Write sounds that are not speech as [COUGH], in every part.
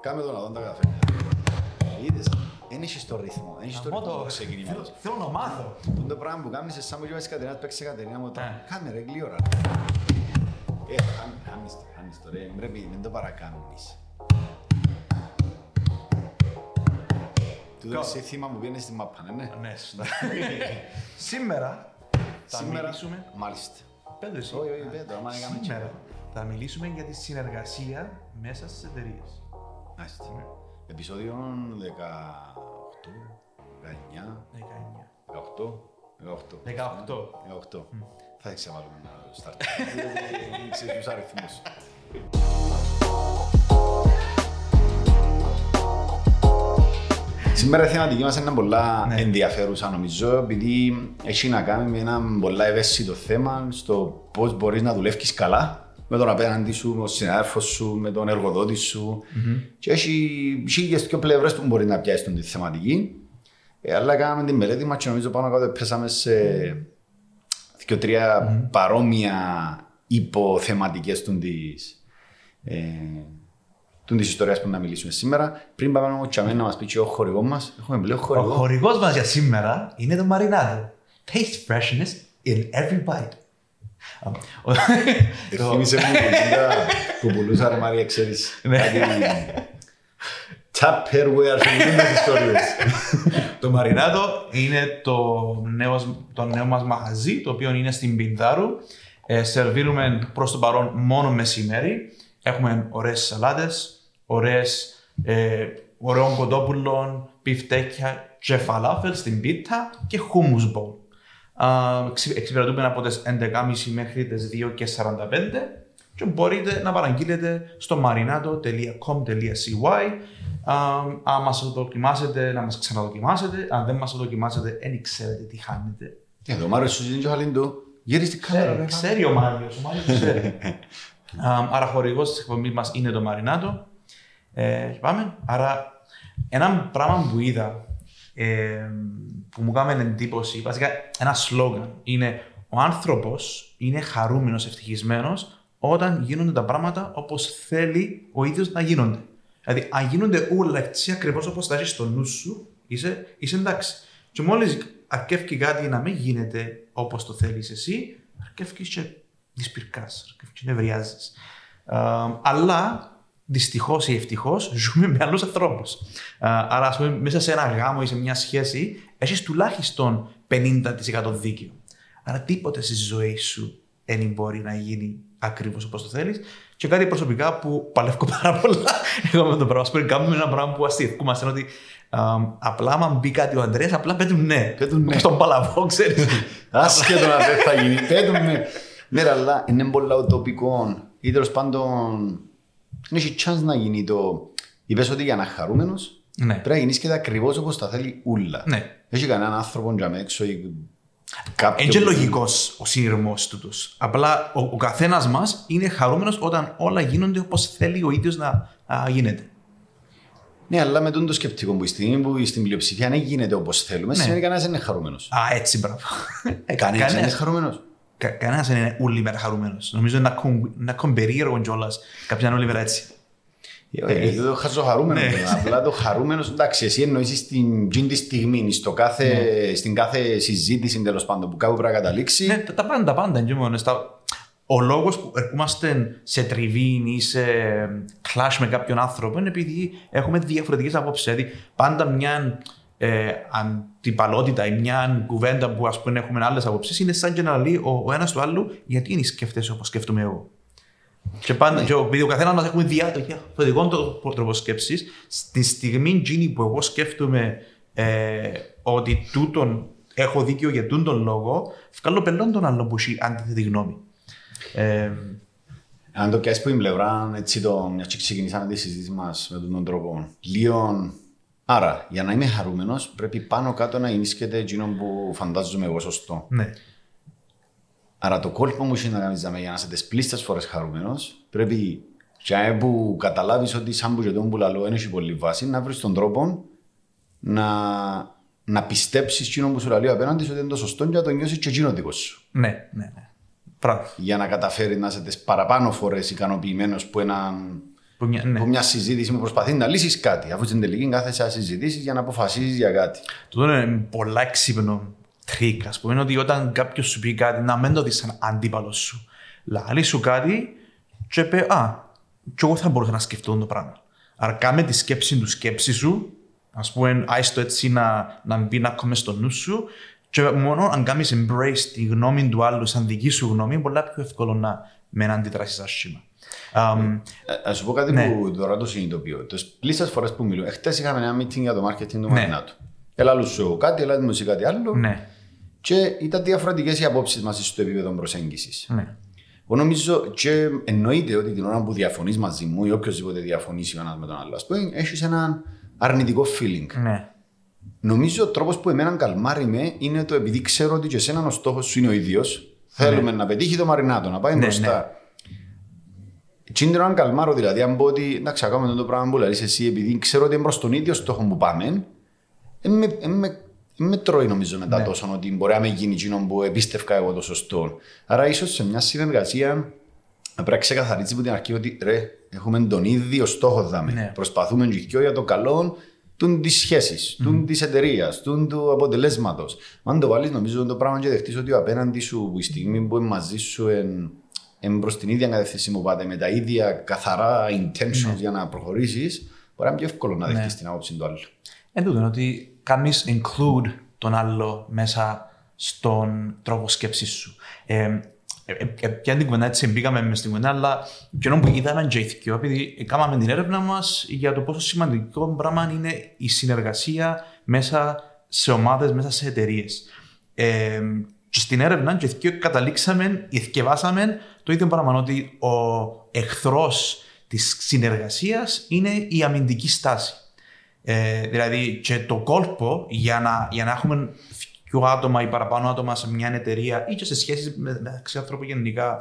Κάμε το να δω τα καταφέρνει. Είδες, δεν έχεις το ρυθμό, δεν έχεις το Γαμώ ρυθμό το- του ξεκινήματος. θέλω- Θέλω να μάθω. Το πράγμα που κάνεις σαν που είπες Κατερίνα, παίξε Κατερίνα μου, Ναι. κάμε ρε γλύωρα. Ε, χάνει- χάνεις το, χάνεις το ρε, πρέπει, μην το παρακάνεις. Τούτο Go. είσαι θύμα που πήγαινε στη μάπα, ναι, ναι. Ναι, σωστά. [LAUGHS] Σήμερα θα Σήμερα, μιλήσουμε; μάλιστα. Πέντε εσύ. Όχι, όχι, πέτω, άμα έκαμε έτσι. Σήμερα θα μιλήσουμε για τη συνεργασία μέσα στις εταιρείες. Μάλιστα. Επεισόδιο 18, 19, 18, 18. 18. 18. Θα ξεβάλουμε ένα start. Δεν ξέρεις τους αριθμούς. Σήμερα η θεματική μας είναι πολλά Ναι. ενδιαφέρουσα νομίζω επειδή έχει να κάνει με ένα πολλά ευαίσθητο θέμα στο πώς μπορείς να δουλεύεις καλά με τον απέναντι σου, με τον συνάδελφο σου, με τον εργοδότη σου και έχει χίλιες και πλευρές που μπορεί να πιάσει τη θεματική ε, αλλά κάναμε την μελέτη μας και νομίζω πάνω κάτω πέσαμε σε δύο-τρία παρόμοια υποθεματικές του της, ε, του της ιστορίας που να μιλήσουμε σήμερα. Πριν πάμε όμως και να μας πει και ο χορηγός μας, έχουμε πλέον Ο χορηγό. χορηγός μας για σήμερα είναι το Marinado. Taste freshness in every bite. Α, ο- το- Θύμισε μου που πουλούσα- που πουλούσα ρε Μαρία, ξέρεις. Ναι. κάτι Tupperware και πουλούν τις ιστορίες. Το Marinado είναι το νέο, το νέο μας μαγαζί, το οποίο είναι στην Πινδάρου. Ε, σερβίρουμε προς το παρόν μόνο μεσημέρι. Έχουμε ωραίες σαλάτες, ωραίες, ε, ωραίων κοντόπουλων, πιφτέκια και φαλάφελ στην πίτα και hummus bowl. Α, εξυ- Εξυπηρετούμε από τις 11.30 μέχρι τις 2.45 και μπορείτε να παραγγείλετε στο marinato.com.cy αν μας το δοκιμάσετε, να μας ξαναδοκιμάσετε. Αν δεν μας το δοκιμάσετε, δεν ξέρετε τι χάνετε. Εδώ ο Μάριος σου ζητήσει και ο Χαλίντου. Γύρι στην κάμερα. Ξέρει, ρε. ξέρει ο Μάριος, ο Μάριος ξέρει. [LAUGHS] Α, άρα χορηγός της εκπομπής μας είναι το Μαρινάτο. Ε, και πάμε. Άρα ένα πράγμα που είδα ε, που μου έκανε εντύπωση, βασικά ένα σλόγκαν είναι ο άνθρωπος είναι χαρούμενος, ευτυχισμένος όταν γίνονται τα πράγματα όπως θέλει ο ίδιος να γίνονται. Δηλαδή, αν γίνονται όλα έτσι ακριβώς όπως τα έχεις στο νου σου, είσαι, είσαι εντάξει. Και μόλις αρκεύει κάτι να μην γίνεται όπως το θέλεις εσύ, αρκεύει και δυσπυρκάς, αρκεύει και νευριάζεις. Ε, αλλά δυστυχώς ή ευτυχώς ζούμε με άλλους ανθρώπους. Άρα, ας πούμε, μέσα σε ένα γάμο ή σε μια σχέση, έχεις τουλάχιστον 50% δίκιο. Άρα, τίποτε στη ζωή σου δεν μπορεί να γίνει ακριβώς όπως το θέλεις. Και κάτι προσωπικά που παλεύω [LAUGHS] πάρα πολλά. Εγώ με το πράγμα. Πριν κάνουμε ένα πράγμα που αστείευκούμαστε είναι ότι α, απλά, άμα μπει κάτι ο Αντρέα, απλά πέτουν ναι. Πέτουν ναι. Όπως τον παλαβό, ξέρεις. [LAUGHS] Άσχετο να δεν θα γίνει. Πέτω με. Ναι, ρε, αλλά είναι πολλά ουτοπικό. Ή τέλος πάντων, δεν έχει chance να γίνει το... Είπες ότι για να χαρούμενος, ναι. πρέπει να γίνεις και τα ακριβώς όπως τα θέλει ούλα. ναι. Έχει κανέναν άνθρωπο για μέσα έξω ή κάποιο... Είναι και λογικός ο σύνειρμο του. Απλά ο, ο καθένας μας είναι χαρούμενος όταν όλα γίνονται όπως θέλει ο ίδιος να α, γίνεται. Ναι, αλλά με τον το σκεπτικό που στην, που στην πλειοψηφία δεν γίνεται όπως θέλουμε, Ναι. σημαίνει κανένας δεν είναι χαρούμενος. Α, έτσι, μπράβο. Ε, Κανένας δεν είναι χαρούμενος. Κα, κανένας δεν είναι όλη μέρα χαρούμενο. Νομίζω είναι ακόμη- είναι ακόμη περίεργο κιόλας. Κάποια είναι όλη μέρα έτσι. Ε, το χαζοχαρούμενος. Ναι. τώρα. Απλά το χαρούμενος, εντάξει, εσύ εννοείς στην τζιν της στιγμή, στο κάθε, στην κάθε συζήτηση τέλος πάντων που κάπου πρέπει να καταλήξει. Ναι, τα, τα πάντα, τα πάντα. είναι μόνος στα- Ο λόγος που ερχόμαστε σε τριβή ή σε clash με κάποιον άνθρωπο είναι επειδή έχουμε διαφορετικές απόψεις. Δηλαδή, πάντα μια ε, αντιπαλότητα ή μια κουβέντα που ας πούμε έχουμε άλλες απόψεις είναι σαν και να λέει ο, ο ένας του άλλου γιατί είναι σκέφτεσαι όπως σκέφτομαι εγώ; Και πάντα, και επειδή ο καθένας μας έχουμε διά- διαφορετικό το- τρόπο σκέψης, στη στιγμή εκείνη που εγώ σκέφτομαι ε, ότι τούτον έχω δίκιο για τούτον τον λόγο, βγάλω πελών τον άλλο που έχει αντίθετη γνώμη. Ε, Αν το πιάσεις που την πλευρά, έτσι το, μιας και ξεκινήσαμε τη συζήτηση μας με τον τρόπο, λίγο... Άρα, για να είμαι χαρούμενος, πρέπει πάνω κάτω να ενίσχυεται εκείνο που φαντάζομαι εγώ σωστό. ναι. Άρα το κόλπο μου είναι να κάνεις δάμε, για να είσαι τις πλήστες φορές χαρούμενος, πρέπει και που καταλάβεις ότι σαν που και τον που λαλώ δεν έχει πολύ βάση, να βρεις τον τρόπο να, να πιστέψεις εκείνο που σου λέει απέναντι σου ότι είναι το σωστό και να το νιώσεις και εκείνο δικό σου. ναι, ναι, ναι. Μπράβο. Για να καταφέρεις να είσαι τις παραπάνω φορές ικανοποιημένος που έναν Που μια, ναι. Από μια συζήτηση που προσπαθεί να λύσεις κάτι. Αφού στην τελική κάθεσαι να συζητήσεις για να αποφασίσει για κάτι. Τούτο είναι πολλά έξυπνο τρικ. Α πούμε ότι όταν κάποιος σου πει κάτι, να μην το δεις σαν αντίπαλος σου. Λαλεί σου κάτι, και πει, Α, και εγώ θα μπορούσα να σκεφτώ το πράγμα. Άρα κάμε τη σκέψη του σκέψη σου, ας πούμε, άησ' το έτσι να, να μπει να κόμε στο νου σου, και μόνο αν κάνεις embrace τη γνώμη του άλλου σαν δική σου γνώμη, είναι πολλά πιο εύκολο να με να αντιδράσεις άσχημα. Um, Α σου πω κάτι Ναι. που τώρα το συνειδητοποιώ. Τι πλήστες φορές που μιλώ. Εχθές είχαμε ένα meeting για το marketing του Ναι. Μαρινάτου. Έλα άλλο σου κάτι, έλα μου εσύ κάτι άλλο. ναι, Και ήταν διαφορετικές οι απόψεις μας στο επίπεδο προσέγγισης. ναι. Εγώ νομίζω και εννοείται ότι την ώρα που διαφωνείς μαζί μου ή οποιοδήποτε διαφωνήσει ο ένας με τον άλλο, ας πούμε, έχεις έναν αρνητικό feeling. ναι. Νομίζω ο τρόπος που εμένα καλμάρει με είναι το επειδή ξέρω ότι και εσένα ο στόχος σου είναι ο ίδιος. Θέλουμε να πετύχει το Μαρινάτο, να πάει Ναι, μπροστά. Τι είναι να καλμάρω, δηλαδή, αν πω ότι εντάξει, να κάνουμε το πράγμα που λέει εσύ, επειδή ξέρω ότι είναι προς τον ίδιο στόχο που πάμε, δεν με, εν με, εν με τρώει νομίζω μετά Ναι. τόσο ότι μπορεί να με γίνει εκείνο που επίστευκα εγώ το σωστό. Άρα, ίσως σε μια συνεργασία να πρέπει να ξεκαθαρίσει από την αρχή ότι ρε, έχουμε τον ίδιο στόχο δάμε. Ναι. Προσπαθούμε και οι δυο για το καλό της σχέσης, mm. της εταιρείας, του αποτελέσματος. Αν το βάλεις, νομίζω το πράγμα και δεχτείς ότι ο απέναντι σου, που η στιγμή που είναι μαζί σου, εν, εν προς την ίδια κατεύθυνση που πάτε, με τα ίδια καθαρά intentions για να προχωρήσεις, μπορεί να είναι πιο εύκολο να δεχτείς την άποψη του άλλου. Εν τούτο είναι ότι κάνεις include τον άλλο μέσα στον τρόπο σκέψης σου. Ε, ε, ε, Πια την κουβέντα έτσι μπήκαμε μες στην κουβέντα, αλλά ποιον που είδαμε και οι δυο, επειδή κάναμε την έρευνα μας για το πόσο σημαντικό πράγμα είναι η συνεργασία μέσα σε ομάδες, μέσα σε εταιρείες. Ε, και στην έρευνα και οι δυο καταλήξαμε, ηθικευάσαμε το ίδιο πράγμα, ότι ο εχθρός της συνεργασίας είναι η αμυντική στάση. Ε, δηλαδή και το κόλπο για να, για να έχουμε πιο άτομα ή παραπάνω άτομα σε μια εταιρεία ή και σε σχέση με, μεταξύ ανθρώπων γενικά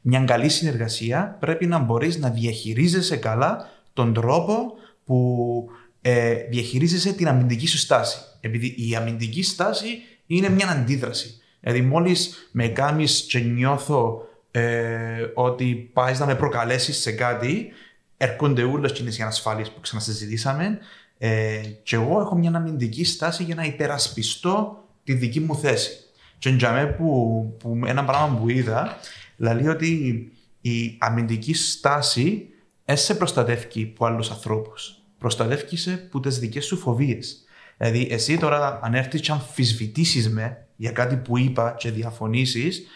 μια καλή συνεργασία πρέπει να μπορείς να διαχειρίζεσαι καλά τον τρόπο που ε, διαχειρίζεσαι την αμυντική σου στάση. Επειδή η αμυντική στάση είναι μια αντίδραση. Δηλαδή μόλις με κάνεις και νιώθω ε, ότι πάεις να με προκαλέσεις σε κάτι έρχονται όλες εκείνες οι ανασφάλειες που ξανασυζητήσαμε ε, και εγώ έχω μια αμυντική στάση για να υπερασπιστώ τη δική μου θέση. Και για μέ που, που ένα πράγμα που είδα, λέει ότι η αμυντική στάση δεν σε προστατεύει από άλλους ανθρώπους. Προστατεύει σε από τις δικές σου φοβίες. Δηλαδή, εσύ τώρα, αν έρθεις και αμφισβητήσεις με για κάτι που είπα και διαφωνήσεις,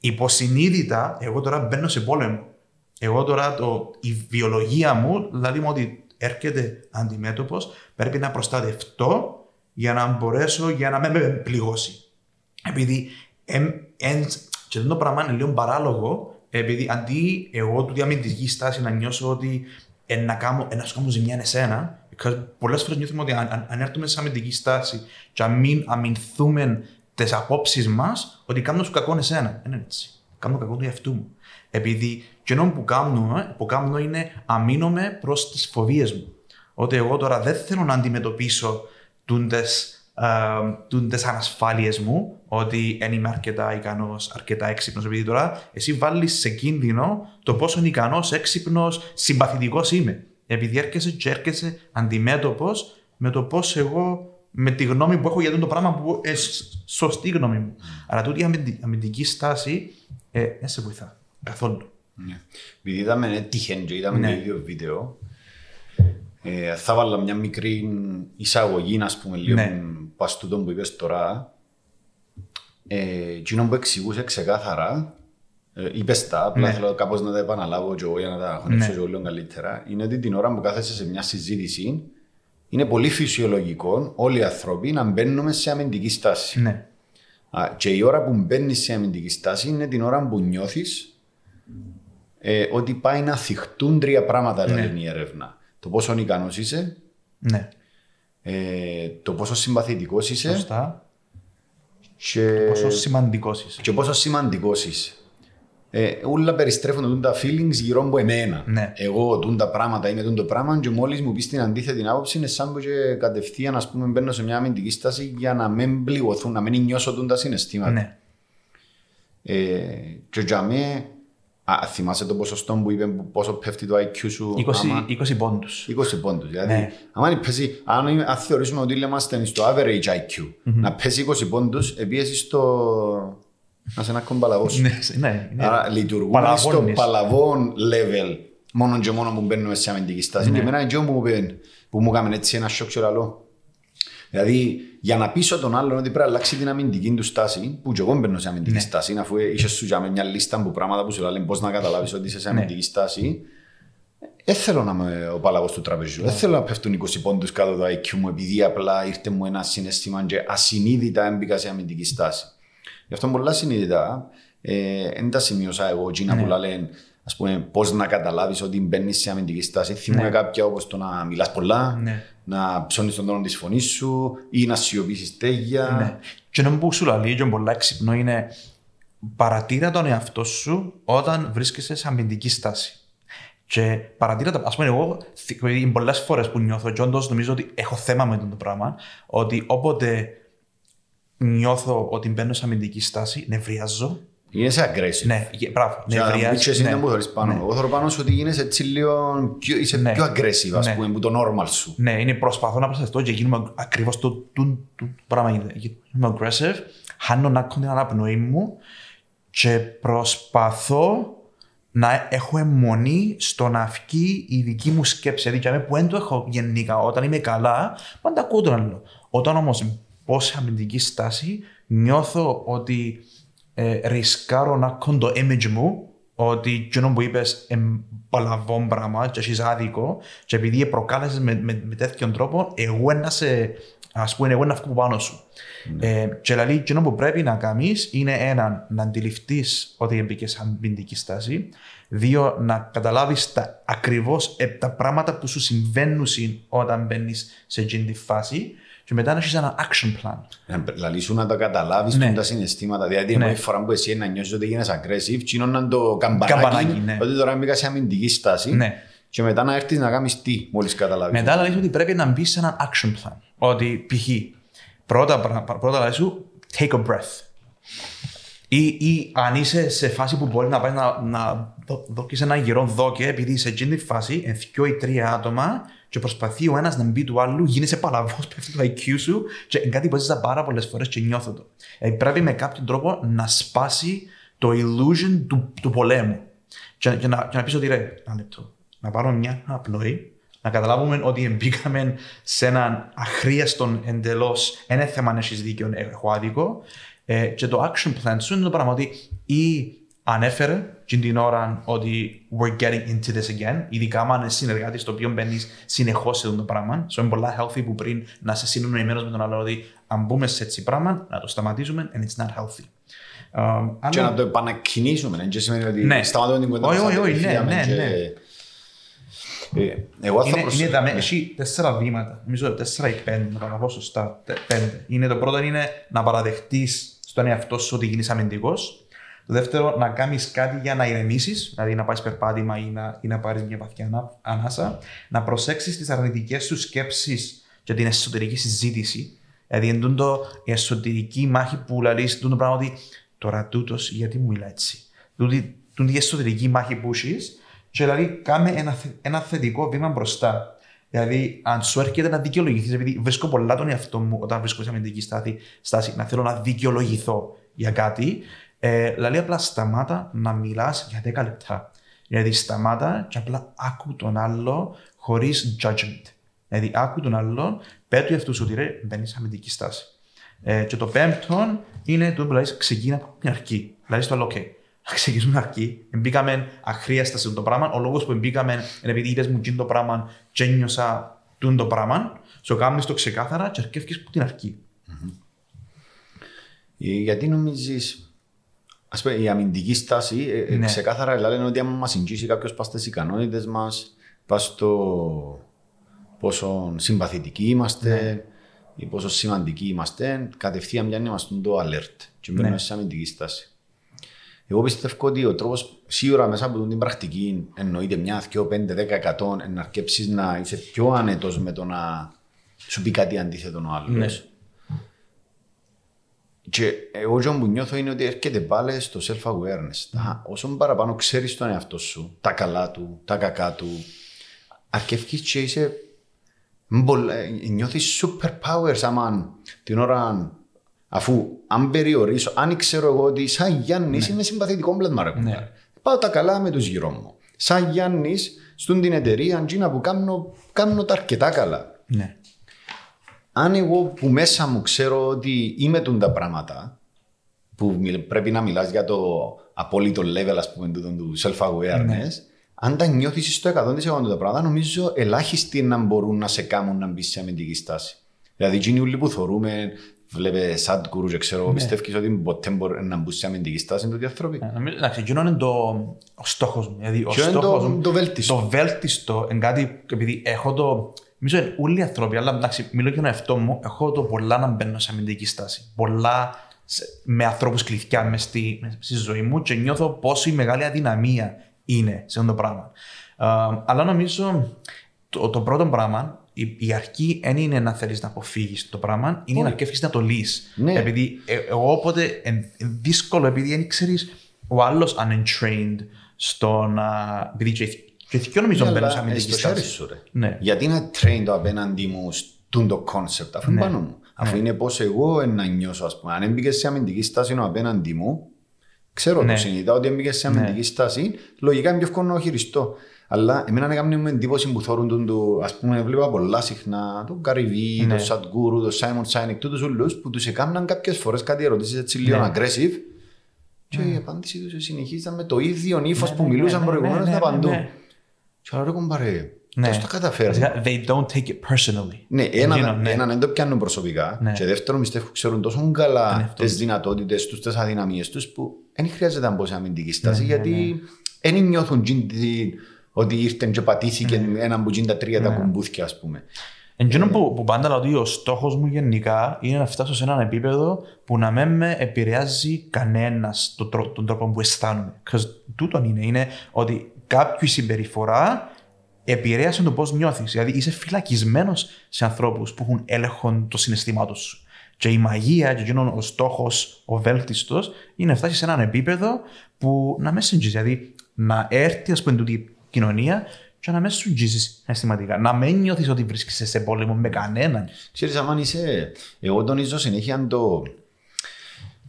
υποσυνείδητα, εγώ τώρα μπαίνω σε πόλεμο. Εγώ τώρα, το, η βιολογία μου, δηλαδή μου ότι έρχεται αντιμέτωπος, πρέπει να προστατευτώ για να μπορέσω, για να μην με πληγώσει. Επειδή εμ, εν, και αυτό το πράγμα είναι λίγο παράλογο, επειδή αντί εγώ του διαμυντική στάση να νιώσω ότι ε, να κάνω, ε, να σου κάνω ζημιά εσένα, πολλές φορές νιώθουμε ότι αν, αν, αν έρθουμε σε αμυντική στάση και αν μην αμυνθούμε τις απόψεις μας, ότι κάνω σου κακό εσένα. Δεν είναι έτσι. Κάνω κακό του εαυτού μου. Επειδή και ενώ που κάνω, ε, που κάνω είναι αμήνομαι προς τις φοβίες μου. Ότι εγώ τώρα δεν θέλω να αντιμετωπίσω τούντες, τούντες ανασφάλειες μου, ότι δεν είμαι αρκετά ικανός, αρκετά έξυπνος, επειδή τώρα εσύ βάλεις σε κίνδυνο το πόσο ικανός, έξυπνος, συμπαθητικός είμαι. Επειδή έρχεσαι και έρχεσαι αντιμέτωπος με το πώς εγώ, με τη γνώμη που έχω για αυτό το πράγμα που είναι σωστή γνώμη μου. Αλλά τούτη η αμυντι- αμυντική στάση ε, δεν σε βοηθά καθόλου. Ναι. Επειδή είδαμε έτυχεν και είδαμε Ναι. το ίδιο βίντεο, ε, θα βάλω μια μικρή εισαγωγή, ας πούμε, λίγο Ναι. πας τούτο που είπες τώρα. Ε, εκείνο που εξηγούσε ξεκάθαρα, ε, είπες τα, απλά Ναι. θέλω κάπως να τα επαναλάβω και εγώ για να τα χωνέψω Ναι. και λίγο καλύτερα, είναι ότι την ώρα που κάθεσαι σε μια συζήτηση, είναι πολύ φυσιολογικό όλοι οι άνθρωποι να μπαίνουμε σε αμυντική στάση. Ναι. Α, και η ώρα που μπαίνεις σε αμυντική στάση είναι την ώρα που νιώθεις ε, ότι πάει να θυχτούν τρία πράγματα, Ναι. λέει η έρευνα. Το πόσο ικανός είσαι, Ναι. ε, το πόσο συμπαθητικός είσαι Σωστά. και, Πόσο σημαντικός είσαι. και πόσο σημαντικός είσαι. Ε, όλα περιστρέφονται τα feelings γύρω από εμένα. Ναι. Εγώ τούν τα πράγματα είμαι τούν το πράγμα και μόλις μου πεις την αντίθετη άποψη είναι σαν που και κατευθείαν ας πούμε, μπαίνω σε μια αμυντική στάση για να μην πληγωθούν, να μην νιώσω τούν τα συναισθήματα. Ναι. Ε, και για μέ, Α, θυμάσαι το ποσοστό που είπε που πόσο πέφτει το IQ σου. 20, άμα- 20 πόντους. 20 πόντους. Δηλαδή, Ναι. άμα πέσει, αν, είναι- αν θεωρήσουμε ότι είμαστε στο average IQ, να πέσει 20 πόντους, επίσης στο... να σε ένα κομπαλαβός. Ναι, ναι, ναι. Άρα λειτουργούμε στο Παλαβώνεις. παλαβόν level μόνο και μόνο που μπαίνουμε σε αμυντική στάση. Ναι. Και εμένα είναι που μου είπε, που μου έκαμε έτσι ένα σοκ και λαλό. Δηλαδή, για να πείσω τον άλλον ότι πρέπει να αλλάξει την αμυντική του στάση, που και εγώ μπαίνω σε αμυντική Ναι. στάση, αφού είσαι σου για μια λίστα που πράγματα που σου λένε πώς να καταλάβεις ότι είσαι σε Ναι. αμυντική στάση, δεν θέλω να είμαι ο παλαβός του τραπεζιού. Ναι. Δεν θέλω να πέφτουν 20 πόντους κάτω το IQ μου επειδή απλά ήρθε μου ένα συναίσθημα και ασυνείδητα έμπηκα σε αμυντική στάση. Γι' αυτό πολλά συνείδητα δεν τα σημείωσα εγώ εκείνα Ναι. που λένε ας πούμε, πώς να καταλάβεις ότι μπαίνεις σε αμυντική στάση. Θυμούμαι Ναι. κάποια όπως το να μιλάς πολλά, Ναι. να ψώνεις τον τόνο της φωνής σου ή να σιωπήσεις τέγια. Ναι. Και να που σου λέει, και πολλά έξυπνο είναι παρατήρα τον εαυτό σου όταν βρίσκεσαι σε αμυντική στάση. Και παρατήρα τα. Α πούμε, εγώ θυ- πολλές φορές που νιώθω, και όντως νομίζω ότι έχω θέμα με αυτό το πράγμα, ότι όποτε νιώθω ότι μπαίνω σε αμυντική στάση, νευριάζω. Γίνεσαι aggressive. Ναι, γε- μπράβο. Και να μου πεις και εσύ ναι. δεν που θεωρείς πάνω. Ναι. Εγώ θεωρώ πάνω σου ότι γίνεσαι έτσι λίγο πιο, είσαι Ναι. πιο aggressive, ας Ναι. πούμε, που το normal σου. Ναι, είναι προσπαθώ να προστατευτώ και γίνομαι ακριβώς το, το, το πράγμα. γίνεται. Είμαι aggressive, χάνω να έχω την αναπνοή μου και προσπαθώ να έχω αιμονή στο να βγει η δική μου σκέψη. Δηλαδή, για μένα που δεν το έχω γενικά, όταν είμαι καλά, πάντα ακούω τον άλλο. Όταν όμως πω σε αμυντική στάση, νιώθω ότι ε, ρισκάρω να έχω το image μου ότι εκείνο που είπες εμπαλαβόν πράγμα και έχεις άδικο και επειδή προκάλεσες με, με, με τέτοιον τρόπο εγώ να σε ας πούμε εγώ να βγω πάνω σου. Ε, και δηλαδή εκείνο που πρέπει να κάνεις είναι ένα να αντιληφθείς ότι μπήκες σε αμυντική στάση δύο να καταλάβεις τα, ακριβώς ε, τα πράγματα που σου συμβαίνουν όταν μπαίνεις σε εκείνη τη φάση και μετά να έχεις ένα action plan. Δηλαδή σου να το καταλάβεις Ναι. ναι. τα συναισθήματα. Δηλαδή, Ναι. ναι. φορά που εσύ να νιώσεις ότι γίνεσαι aggressive, τσίνον να το καμπανάκι, Καμπανάκι, ναι. ότι τώρα μπήκα σε αμυντική στάση Ναι. και μετά να έρθεις να κάνεις τι, μόλις καταλάβεις. Μετά λέει ότι πρέπει να μπεις σε ένα action plan. Ότι π.χ. πρώτα, πρα- πρώτα λέει σου take a breath. Ή, ή αν είσαι σε φάση που μπορεί να πάει να, να δω- δόκεις ένα γερό δόκε, επειδή είσαι εκείνη τη φάση, εν δυο ή τρία άτομα και προσπαθεί ο ένας να μπει του άλλου, γίνεσαι παλαβός, πέφτει το IQ σου και είναι κάτι που έζησα πάρα πολλές φορές και νιώθω το. Ε, πρέπει με κάποιον τρόπο να σπάσει το illusion του, του πολέμου. Και, και, να, και να πεις ότι ρε, ένα λεπτό, να πάρω μια απνοή, να καταλάβουμε ότι μπήκαμε σε έναν αχρίαστον εντελώς. Ένα είναι θέμα αν έχεις δίκιο, έχω άδικο. Ε, και το action plan σου είναι το πράγμα ότι ή ανέφερε και την ώρα ότι we're getting into this again, ειδικά αν είναι συνεργάτη το οποίο μπαίνεις συνεχώς σε αυτό το πράγμα. So είναι πολλά healthy που πριν να είσαι συνεννοημένο με τον άλλο ότι αν μπούμε σε έτσι πράγμα, να το σταματήσουμε and it's not healthy. Um, Και άλλο- να το επανακινήσουμε, δεν σημαίνει ότι Ναι. σταματούμε την κουβέντα Όχι, μας, όχι, όχι, φύγαμε ναι, ναι, και- ναι. Ε, Εγώ θα Είναι, προσ- είναι δαμε, ναι. έχει τέσσερα βήματα, νομίζω τέσσερα ή πέντε, να τα πω σωστά. τε- Πέντε. Είναι το πρώτο είναι να παραδεχτείς στον εαυτό σου ότι γίνεις αμυντικός. Το δεύτερο, να κάνεις κάτι για να ηρεμήσεις, δηλαδή να πάει περπάτημα ή να, ή να πάρεις μια βαθιά ανά- ανάσα. Να προσέξεις τις αρνητικές σου σκέψεις και την εσωτερική συζήτηση. Δηλαδή, είναι το η εσωτερική μάχη που λέει το πράγμα ότι τώρα τούτος γιατί μου μιλά έτσι. Τούτη, τούτη η εσωτερική μάχη που έχεις και δηλαδή κάμε ένα, θε- ένα θετικό βήμα μπροστά. Δηλαδή, αν σου έρχεται να δικαιολογηθείς, επειδή βρίσκω πολλά τον εαυτό μου όταν βρίσκω σε αμυντική στάση, στάση να θέλω να δικαιολογηθώ για κάτι, ε, δηλαδή απλά σταμάτα να μιλάς για 10 λεπτά. Δηλαδή, σταμάτα και απλά άκου τον άλλο χωρίς judgment. Δηλαδή, άκου τον άλλο, πέτου για αυτού ότι ρε, μπαίνει σε αμυντική στάση. Ε, και το πέμπτο είναι το που λέει ξεκίνα από την αρχή. Δηλαδή, στο άλλο, OK, να ξεκινήσουμε από την αρχή. Μπήκαμε αχρίαστα σε αυτό το πράγμα. Ο λόγος που μπήκαμε είναι επειδή είπε μου εκείνο το πράγμα και ένιωσα τούτο το πράγμα. Σου κάνεις το ξεκάθαρα και αρκεύει από την αρχή. Ε, Γιατί νομίζεις. Α πούμε, η αμυντική στάση ε, ε, Ναι. ξεκάθαρα λένε ότι άμα μας εγγύσει κάποιος πας στις ικανότητες μας, πας στο πόσο συμπαθητικοί είμαστε Ναι. ή πόσο σημαντικοί είμαστε, κατευθείαν πιάνει μας το alert και μπαίνουμε Ναι. σε αμυντική στάση. Εγώ πιστεύω ότι ο τρόπος σίγουρα μέσα από την πρακτική εννοείται μια, δυο, πέντε, δέκα, εκατό να αρκέψεις να είσαι πιο άνετος με το να σου πει κάτι αντίθετο ο άλλος. Ναι. Και εγώ και που νιώθω είναι ότι έρχεται πάλι στο self-awareness. Mm. Όσο παραπάνω ξέρεις τον εαυτό σου, τα καλά του, τα κακά του, αρκεύει και είσαι. Νιώθεις super powers άμα την ώρα αφού αν περιορίσω, αν ξέρω εγώ ότι σαν Γιάννης ναι. είμαι συμπαθητικό πλέον ναι. Πάω τα καλά με τους γύρω μου. Σαν Γιάννης, στον την εταιρεία, αντζίνα που κάνω, κάνω τα αρκετά καλά. Ναι αν εγώ που μέσα μου ξέρω ότι είμαι τούν τα πράγματα, που πρέπει να μιλάς για το απόλυτο level ας πούμε, του self-awareness, ναι. αν τα νιώθεις στο 100% τα πράγματα, νομίζω ελάχιστοι να μπορούν να σε κάνουν να μπεις σε αμυντική στάση. Δηλαδή, εκείνοι όλοι που θεωρούμε, βλέπε σαν κουρού και ξέρω, ναι. πιστεύεις ότι ποτέ μπορεί να μπουν σε αμυντική στάση με άνθρωποι. Ναι, εντάξει, εκείνο είναι το, ο στόχος μου. Δηλαδή, ο στόχος μου, το βέλτιστο. Το βέλτιστο, εν κάτι, επειδή έχω το, Νομίζω ότι όλοι οι άνθρωποι, αλλά εντάξει, μιλώ για τον εαυτό μου, έχω το πολλά να μπαίνω σε αμυντική στάση. Πολλά με ανθρώπους κλειδιά μες στη, στη ζωή μου και νιώθω πόσο η μεγάλη αδυναμία είναι σε αυτό το πράγμα. Uh, αλλά νομίζω το, το πρώτο πράγμα, η, η αρχή δεν είναι να θέλεις να αποφύγεις το πράγμα, είναι να αρκεύει να το λύσει. Ναι. Επειδή ε, εγώ όποτε είναι δύσκολο, επειδή δεν ξέρεις ο άλλος unentrained στο να. Επειδή και τι νομίζω μπαίνω σε αμυντική στάση. Σου, ρε. Ναι. Γιατί είναι trained το απέναντι μου στον το concept, αφού είναι ναι. πάνω μου. Αφού ναι. είναι πώς εγώ να νιώσω, ας πούμε. Αν έμπηκες σε αμυντική στάση ο απέναντι μου, ξέρω ναι. το συνειδητά ότι έμπηκες σε ναι. αμυντική στάση, λογικά είναι πιο εύκολο να χειριστώ. Αλλά εμένα έκαμε με εντύπωση που θόρουν τον του, ας πούμε, βλέπα πολλά συχνά, τον Καριβί, ναι. τον Σατγκούρου, τον Σάιμον Σάινικ, τούτους ούλους που τους έκαναν κάποιες φορές κάτι ερωτήσεις έτσι λίγο ναι. aggressive και η απάντηση τους συνεχίζαν με το ίδιο ύφος που μιλούσαν προηγουμένως να απαντούν. Και άλλο ρε κομπάρε, ναι. πώς τα καταφέρουν. They don't take it personally. Ναι, έναν, ναι. έναν δεν το πιάνουν προσωπικά ναι. και δεύτερον πιστεύω ξέρουν τόσο καλά τις δυνατότητες τους, τις αδυναμίες τους που δεν χρειάζεται να μπω σε αμυντική στάση ναι, γιατί δεν νιώθουν ότι ήρθε και πατήθηκε έναν που γίνει τα τρία τα κουμπούθια ας πούμε. Εντζήνω που, που πάντα λέω ότι ο στόχος μου γενικά είναι να φτάσω σε έναν επίπεδο που να μην με επηρεάζει κανένας τον, τον τρόπο που αισθάνομαι. Τούτον είναι, είναι ότι κάποιο συμπεριφορά επηρέασε το πώς νιώθεις. Δηλαδή είσαι φυλακισμένος σε ανθρώπους που έχουν έλεγχο των συναισθημάτων σου. Και η μαγεία, και ο στόχος, ο βέλτιστος, είναι να φτάσεις σε έναν επίπεδο που να μες συντζήσει. Δηλαδή να έρθει, ας πούμε, η κοινωνία και να μες σου αισθηματικά. Να μην νιώθεις ότι βρίσκεσαι σε πόλεμο με κανέναν. Ξέρεις, αν είσαι. Εγώ τονίζω συνέχεια το.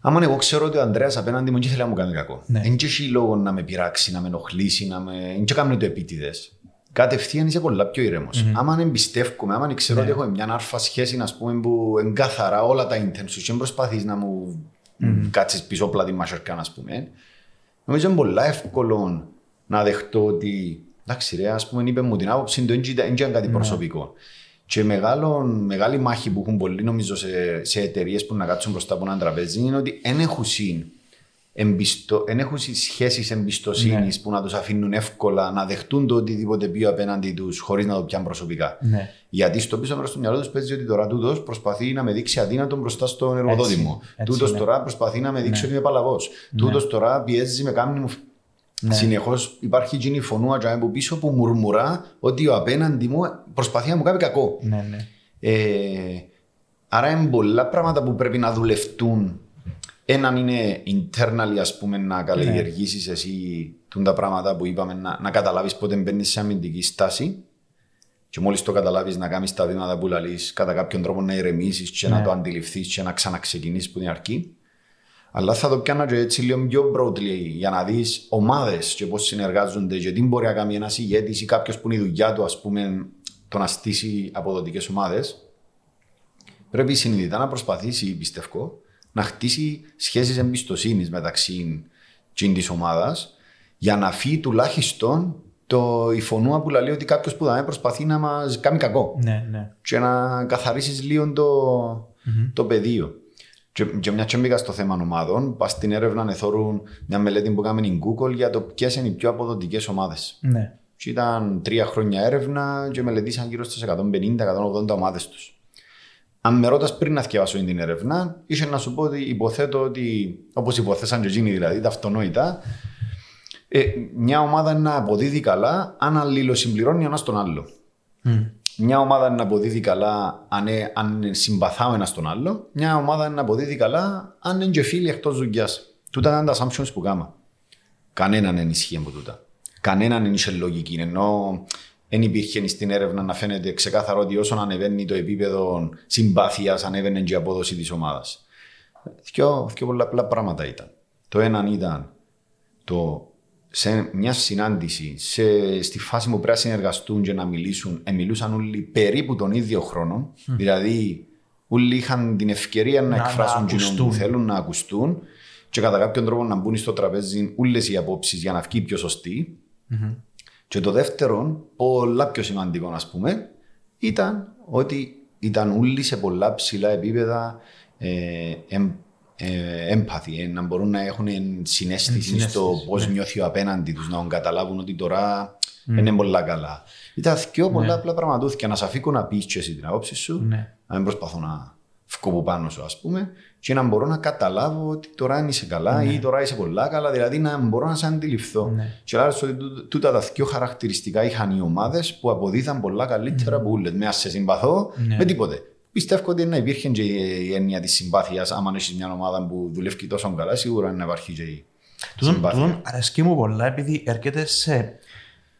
Άμα εγώ ξέρω ότι ο Ανδρέας απέναντι μου δεν θέλει να μου κάνει κακό. Δεν ναι. έχει λόγο να με πειράξει, να με ενοχλήσει, να με. Δεν κάνει το επίτηδες. Κατευθείαν είσαι πολλά πιο ήρεμος. Mm-hmm. Άμα εμπιστεύομαι, άμα ξέρω ναι. ότι έχω μια άρφα σχέση να πούμε, που εγκαθαρά όλα τα ίντερνετ σου και προσπαθείς να μου mm-hmm. κάτσεις πίσω πλάτη μασερκά, ας πούμε. Νομίζω είναι πολύ εύκολο να δεχτώ ότι εντάξει, ρε, ας πούμε, είπε μου την άποψη, δεν είναι κάτι ναι. προσωπικό. Και μεγάλο, μεγάλη μάχη που έχουν πολλοί νομίζω σε, σε εταιρείες που να κάτσουν μπροστά από έναν τραπέζι είναι ότι δεν έχουν εμπιστο... έχουν σχέσεις εμπιστοσύνης ναι. που να τους αφήνουν εύκολα να δεχτούν το οτιδήποτε πει απέναντι τους χωρίς να το πιάνουν προσωπικά. Ναι. Γιατί στο πίσω μέρος του μυαλό τους παίζει ότι τώρα τούτος προσπαθεί να με δείξει αδύνατο μπροστά στον εργοδότη μου. Τούτος ναι. τώρα προσπαθεί να με δείξει ναι. ότι είμαι παλαβός. Ναι. Τούτος τώρα πιέζει με κάμνη μου ναι. Συνεχώς υπάρχει εκείνη η φωνούα από πίσω που μουρμουρά ότι ο απέναντι μου προσπαθεί να μου κάνει κακό. Ναι, ναι. Ε, άρα είναι πολλά πράγματα που πρέπει να δουλευτούν. Έναν είναι internally, ας πούμε, να καλλιεργήσεις ναι. εσύ τα πράγματα που είπαμε, να, να καταλάβεις πότε μπαίνεις σε αμυντική στάση. Και μόλις το καταλάβεις, να κάνεις τα βήματα που λαλείς, κατά κάποιον τρόπο να ηρεμήσεις και ναι. να το αντιληφθείς και να ξαναξεκινήσει που την αρκεί. Αλλά θα το πιάνω και έτσι λίγο πιο broadly για να δεις ομάδες και πώς συνεργάζονται και τι μπορεί να κάνει ένας ηγέτης ή κάποιος που είναι η δουλειά του, ας πούμε, το να στήσει αποδοτικές ομάδες. Πρέπει συνειδητά να προσπαθήσει, πιστεύω, να χτίσει σχέσεις εμπιστοσύνης μεταξύ της ομάδας για να φύγει τουλάχιστον το, η φωνούα που λέει ότι κάποιος που θα προσπαθεί να μας κάνει κακό. Ναι, ναι. Και να καθαρίσεις λίγο το, mm-hmm. το πεδίο. Και, και μια και μπήκα στο θέμα ομάδων, πας στην έρευνα εθώρουν μια μελέτη που έκαμε στην Google για το ποιες είναι οι πιο αποδοτικές ομάδες. Ναι. Και ήταν τρία χρόνια έρευνα και μελετήσαν γύρω στις 150-180 ομάδες τους. Αν με ρώτας πριν να θυκευάσω την έρευνα, ίσω να σου πω ότι υποθέτω ότι, όπως υποθέσαν και εκείνοι δηλαδή, τα αυτονόητα, ε, μια ομάδα να αποδίδει καλά αν αλληλοσυμπληρώνει ένας τον άλλο. Mm. Μια ομάδα να αποδίδει καλά αν, ε, αν συμπαθάμε ένα στον άλλο, μια ομάδα να αποδίδει καλά αν είναι και φίλοι εκτός δουλειάς. Τούτα ήταν τα assumptions που κάμα. Κανέναν δεν ισχύει από τούτα. Κανέναν δεν είχε λογική. Ενώ δεν υπήρχε στην έρευνα να φαίνεται ξεκάθαρο ότι όσο ανεβαίνει το επίπεδο συμπάθειας, ανέβαινε και η απόδοση της ομάδας. Δύο, δύο πολλά απλά πράγματα ήταν. Το ένα ήταν το σε μια συνάντηση, σε, στη φάση που πρέπει να συνεργαστούν και να μιλήσουν, ε, μιλούσαν όλοι περίπου τον ίδιο χρόνο. Mm. Δηλαδή, όλοι είχαν την ευκαιρία να, να εκφράσουν τι που θέλουν, να ακουστούν και κατά κάποιον τρόπο να μπουν στο τραπέζι όλες οι απόψεις για να βγει πιο σωστή. Mm-hmm. Και το δεύτερο, πολλά πιο σημαντικό, ας πούμε, ήταν ότι ήταν όλοι σε πολλά ψηλά επίπεδα ε, ε, ε, να μπορούν να έχουν συνέστηση στο πώς ναι. νιώθει ο απέναντι τους, να καταλάβουν ότι τώρα mm. είναι πολλά καλά. Ήταν πιο πολλά ναι. απλά πραγματούθηκαν να σε αφήκω να πεις και εσύ την άποψη σου, ναι. να μην προσπαθώ να βγω πάνω σου, ας πούμε, και να μπορώ να καταλάβω ότι τώρα είσαι καλά ναι. ή τώρα είσαι πολλά καλά, δηλαδή να μπορώ να σε αντιληφθώ. Ναι. Και άρα ότι τούτα τα δύο χαρακτηριστικά είχαν οι ομάδες που αποδίδαν πολλά καλύτερα mm. από όλε. Με σε συμπαθώ, ναι. με τίποτε πιστεύω ότι να υπήρχε και η έννοια της συμπάθειας. Άμα έχεις μια ομάδα που δουλεύει τόσο καλά, σίγουρα να υπάρχει και η συμπάθεια. Τούτον αρέσκει μου πολλά επειδή έρχεται σε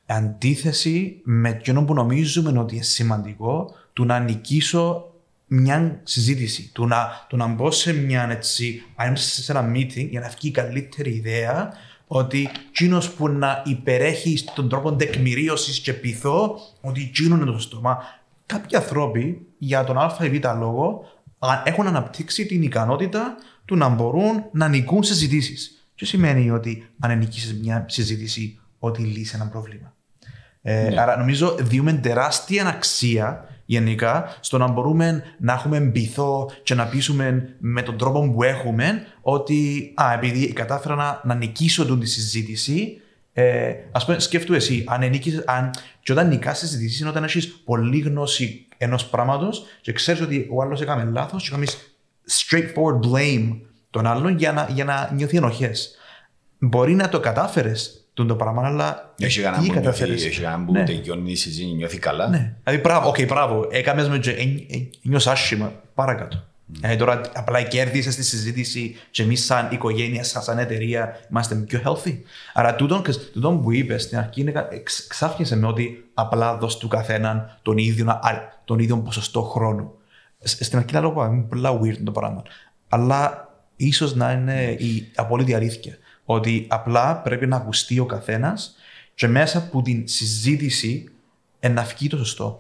αντίθεση με εκείνο που νομίζουμε ότι είναι σημαντικό του να νικήσω μια συζήτηση. Του να, του να μπω σε μια έτσι, αν σε ένα meeting για να βγει η καλύτερη ιδέα ότι εκείνος που να υπερέχει στον τρόπο τεκμηρίωσης και πειθώ ότι εκείνο είναι το σωστό. Μα κάποιοι άνθρωποι για τον α ή β λόγο έχουν αναπτύξει την ικανότητα του να μπορούν να νικούν συζητήσεις. Τι σημαίνει ότι αν νικήσει μια συζήτηση, ότι λύσει ένα πρόβλημα. Ε, ναι. Άρα νομίζω διούμε τεράστια αξία γενικά στο να μπορούμε να έχουμε μπιθό και να πείσουμε με τον τρόπο που έχουμε ότι α, επειδή κατάφερα να, να νικήσω τη συζήτηση, ε, ας πούμε, σκέφτομαι εσύ, αν ενίκησες, αν, και όταν νικάς συζητήσεις, είναι όταν έχεις πολλή γνώση ενός πράγματο και ξέρεις ότι ο άλλος έκανε λάθος και κάνει straightforward blame τον άλλον για να, για να νιώθει ενοχές. Μπορεί να το κατάφερες τον το πράγμα, αλλά. Έχει κανένα που καταφέρεις; Έχει κανένα που ναι. τελειώνει η συζήτηση, νιώθει καλά. Ναι. Δηλαδή, μπράβο, ok, okay, μπράβο. Έκαμε με νιώθει άσχημα. Παρακάτω. Mm. τώρα απλά κέρδισε στη συζήτηση και εμείς, σαν οικογένεια, σαν εταιρεία, είμαστε πιο healthy. Άρα, τούτον, τούτον που είπες στην αρχή ξάφνιασε με ότι απλά δώσει του καθέναν τον ίδιο, τον ίδιο ποσοστό χρόνου. Στην αρχή λέω ότι είναι πολλά weird το πράγμα. Αλλά ίσως να είναι η απόλυτη αλήθεια. Ότι απλά πρέπει να ακουστεί ο καθένας και μέσα από την συζήτηση να βγει το σωστό.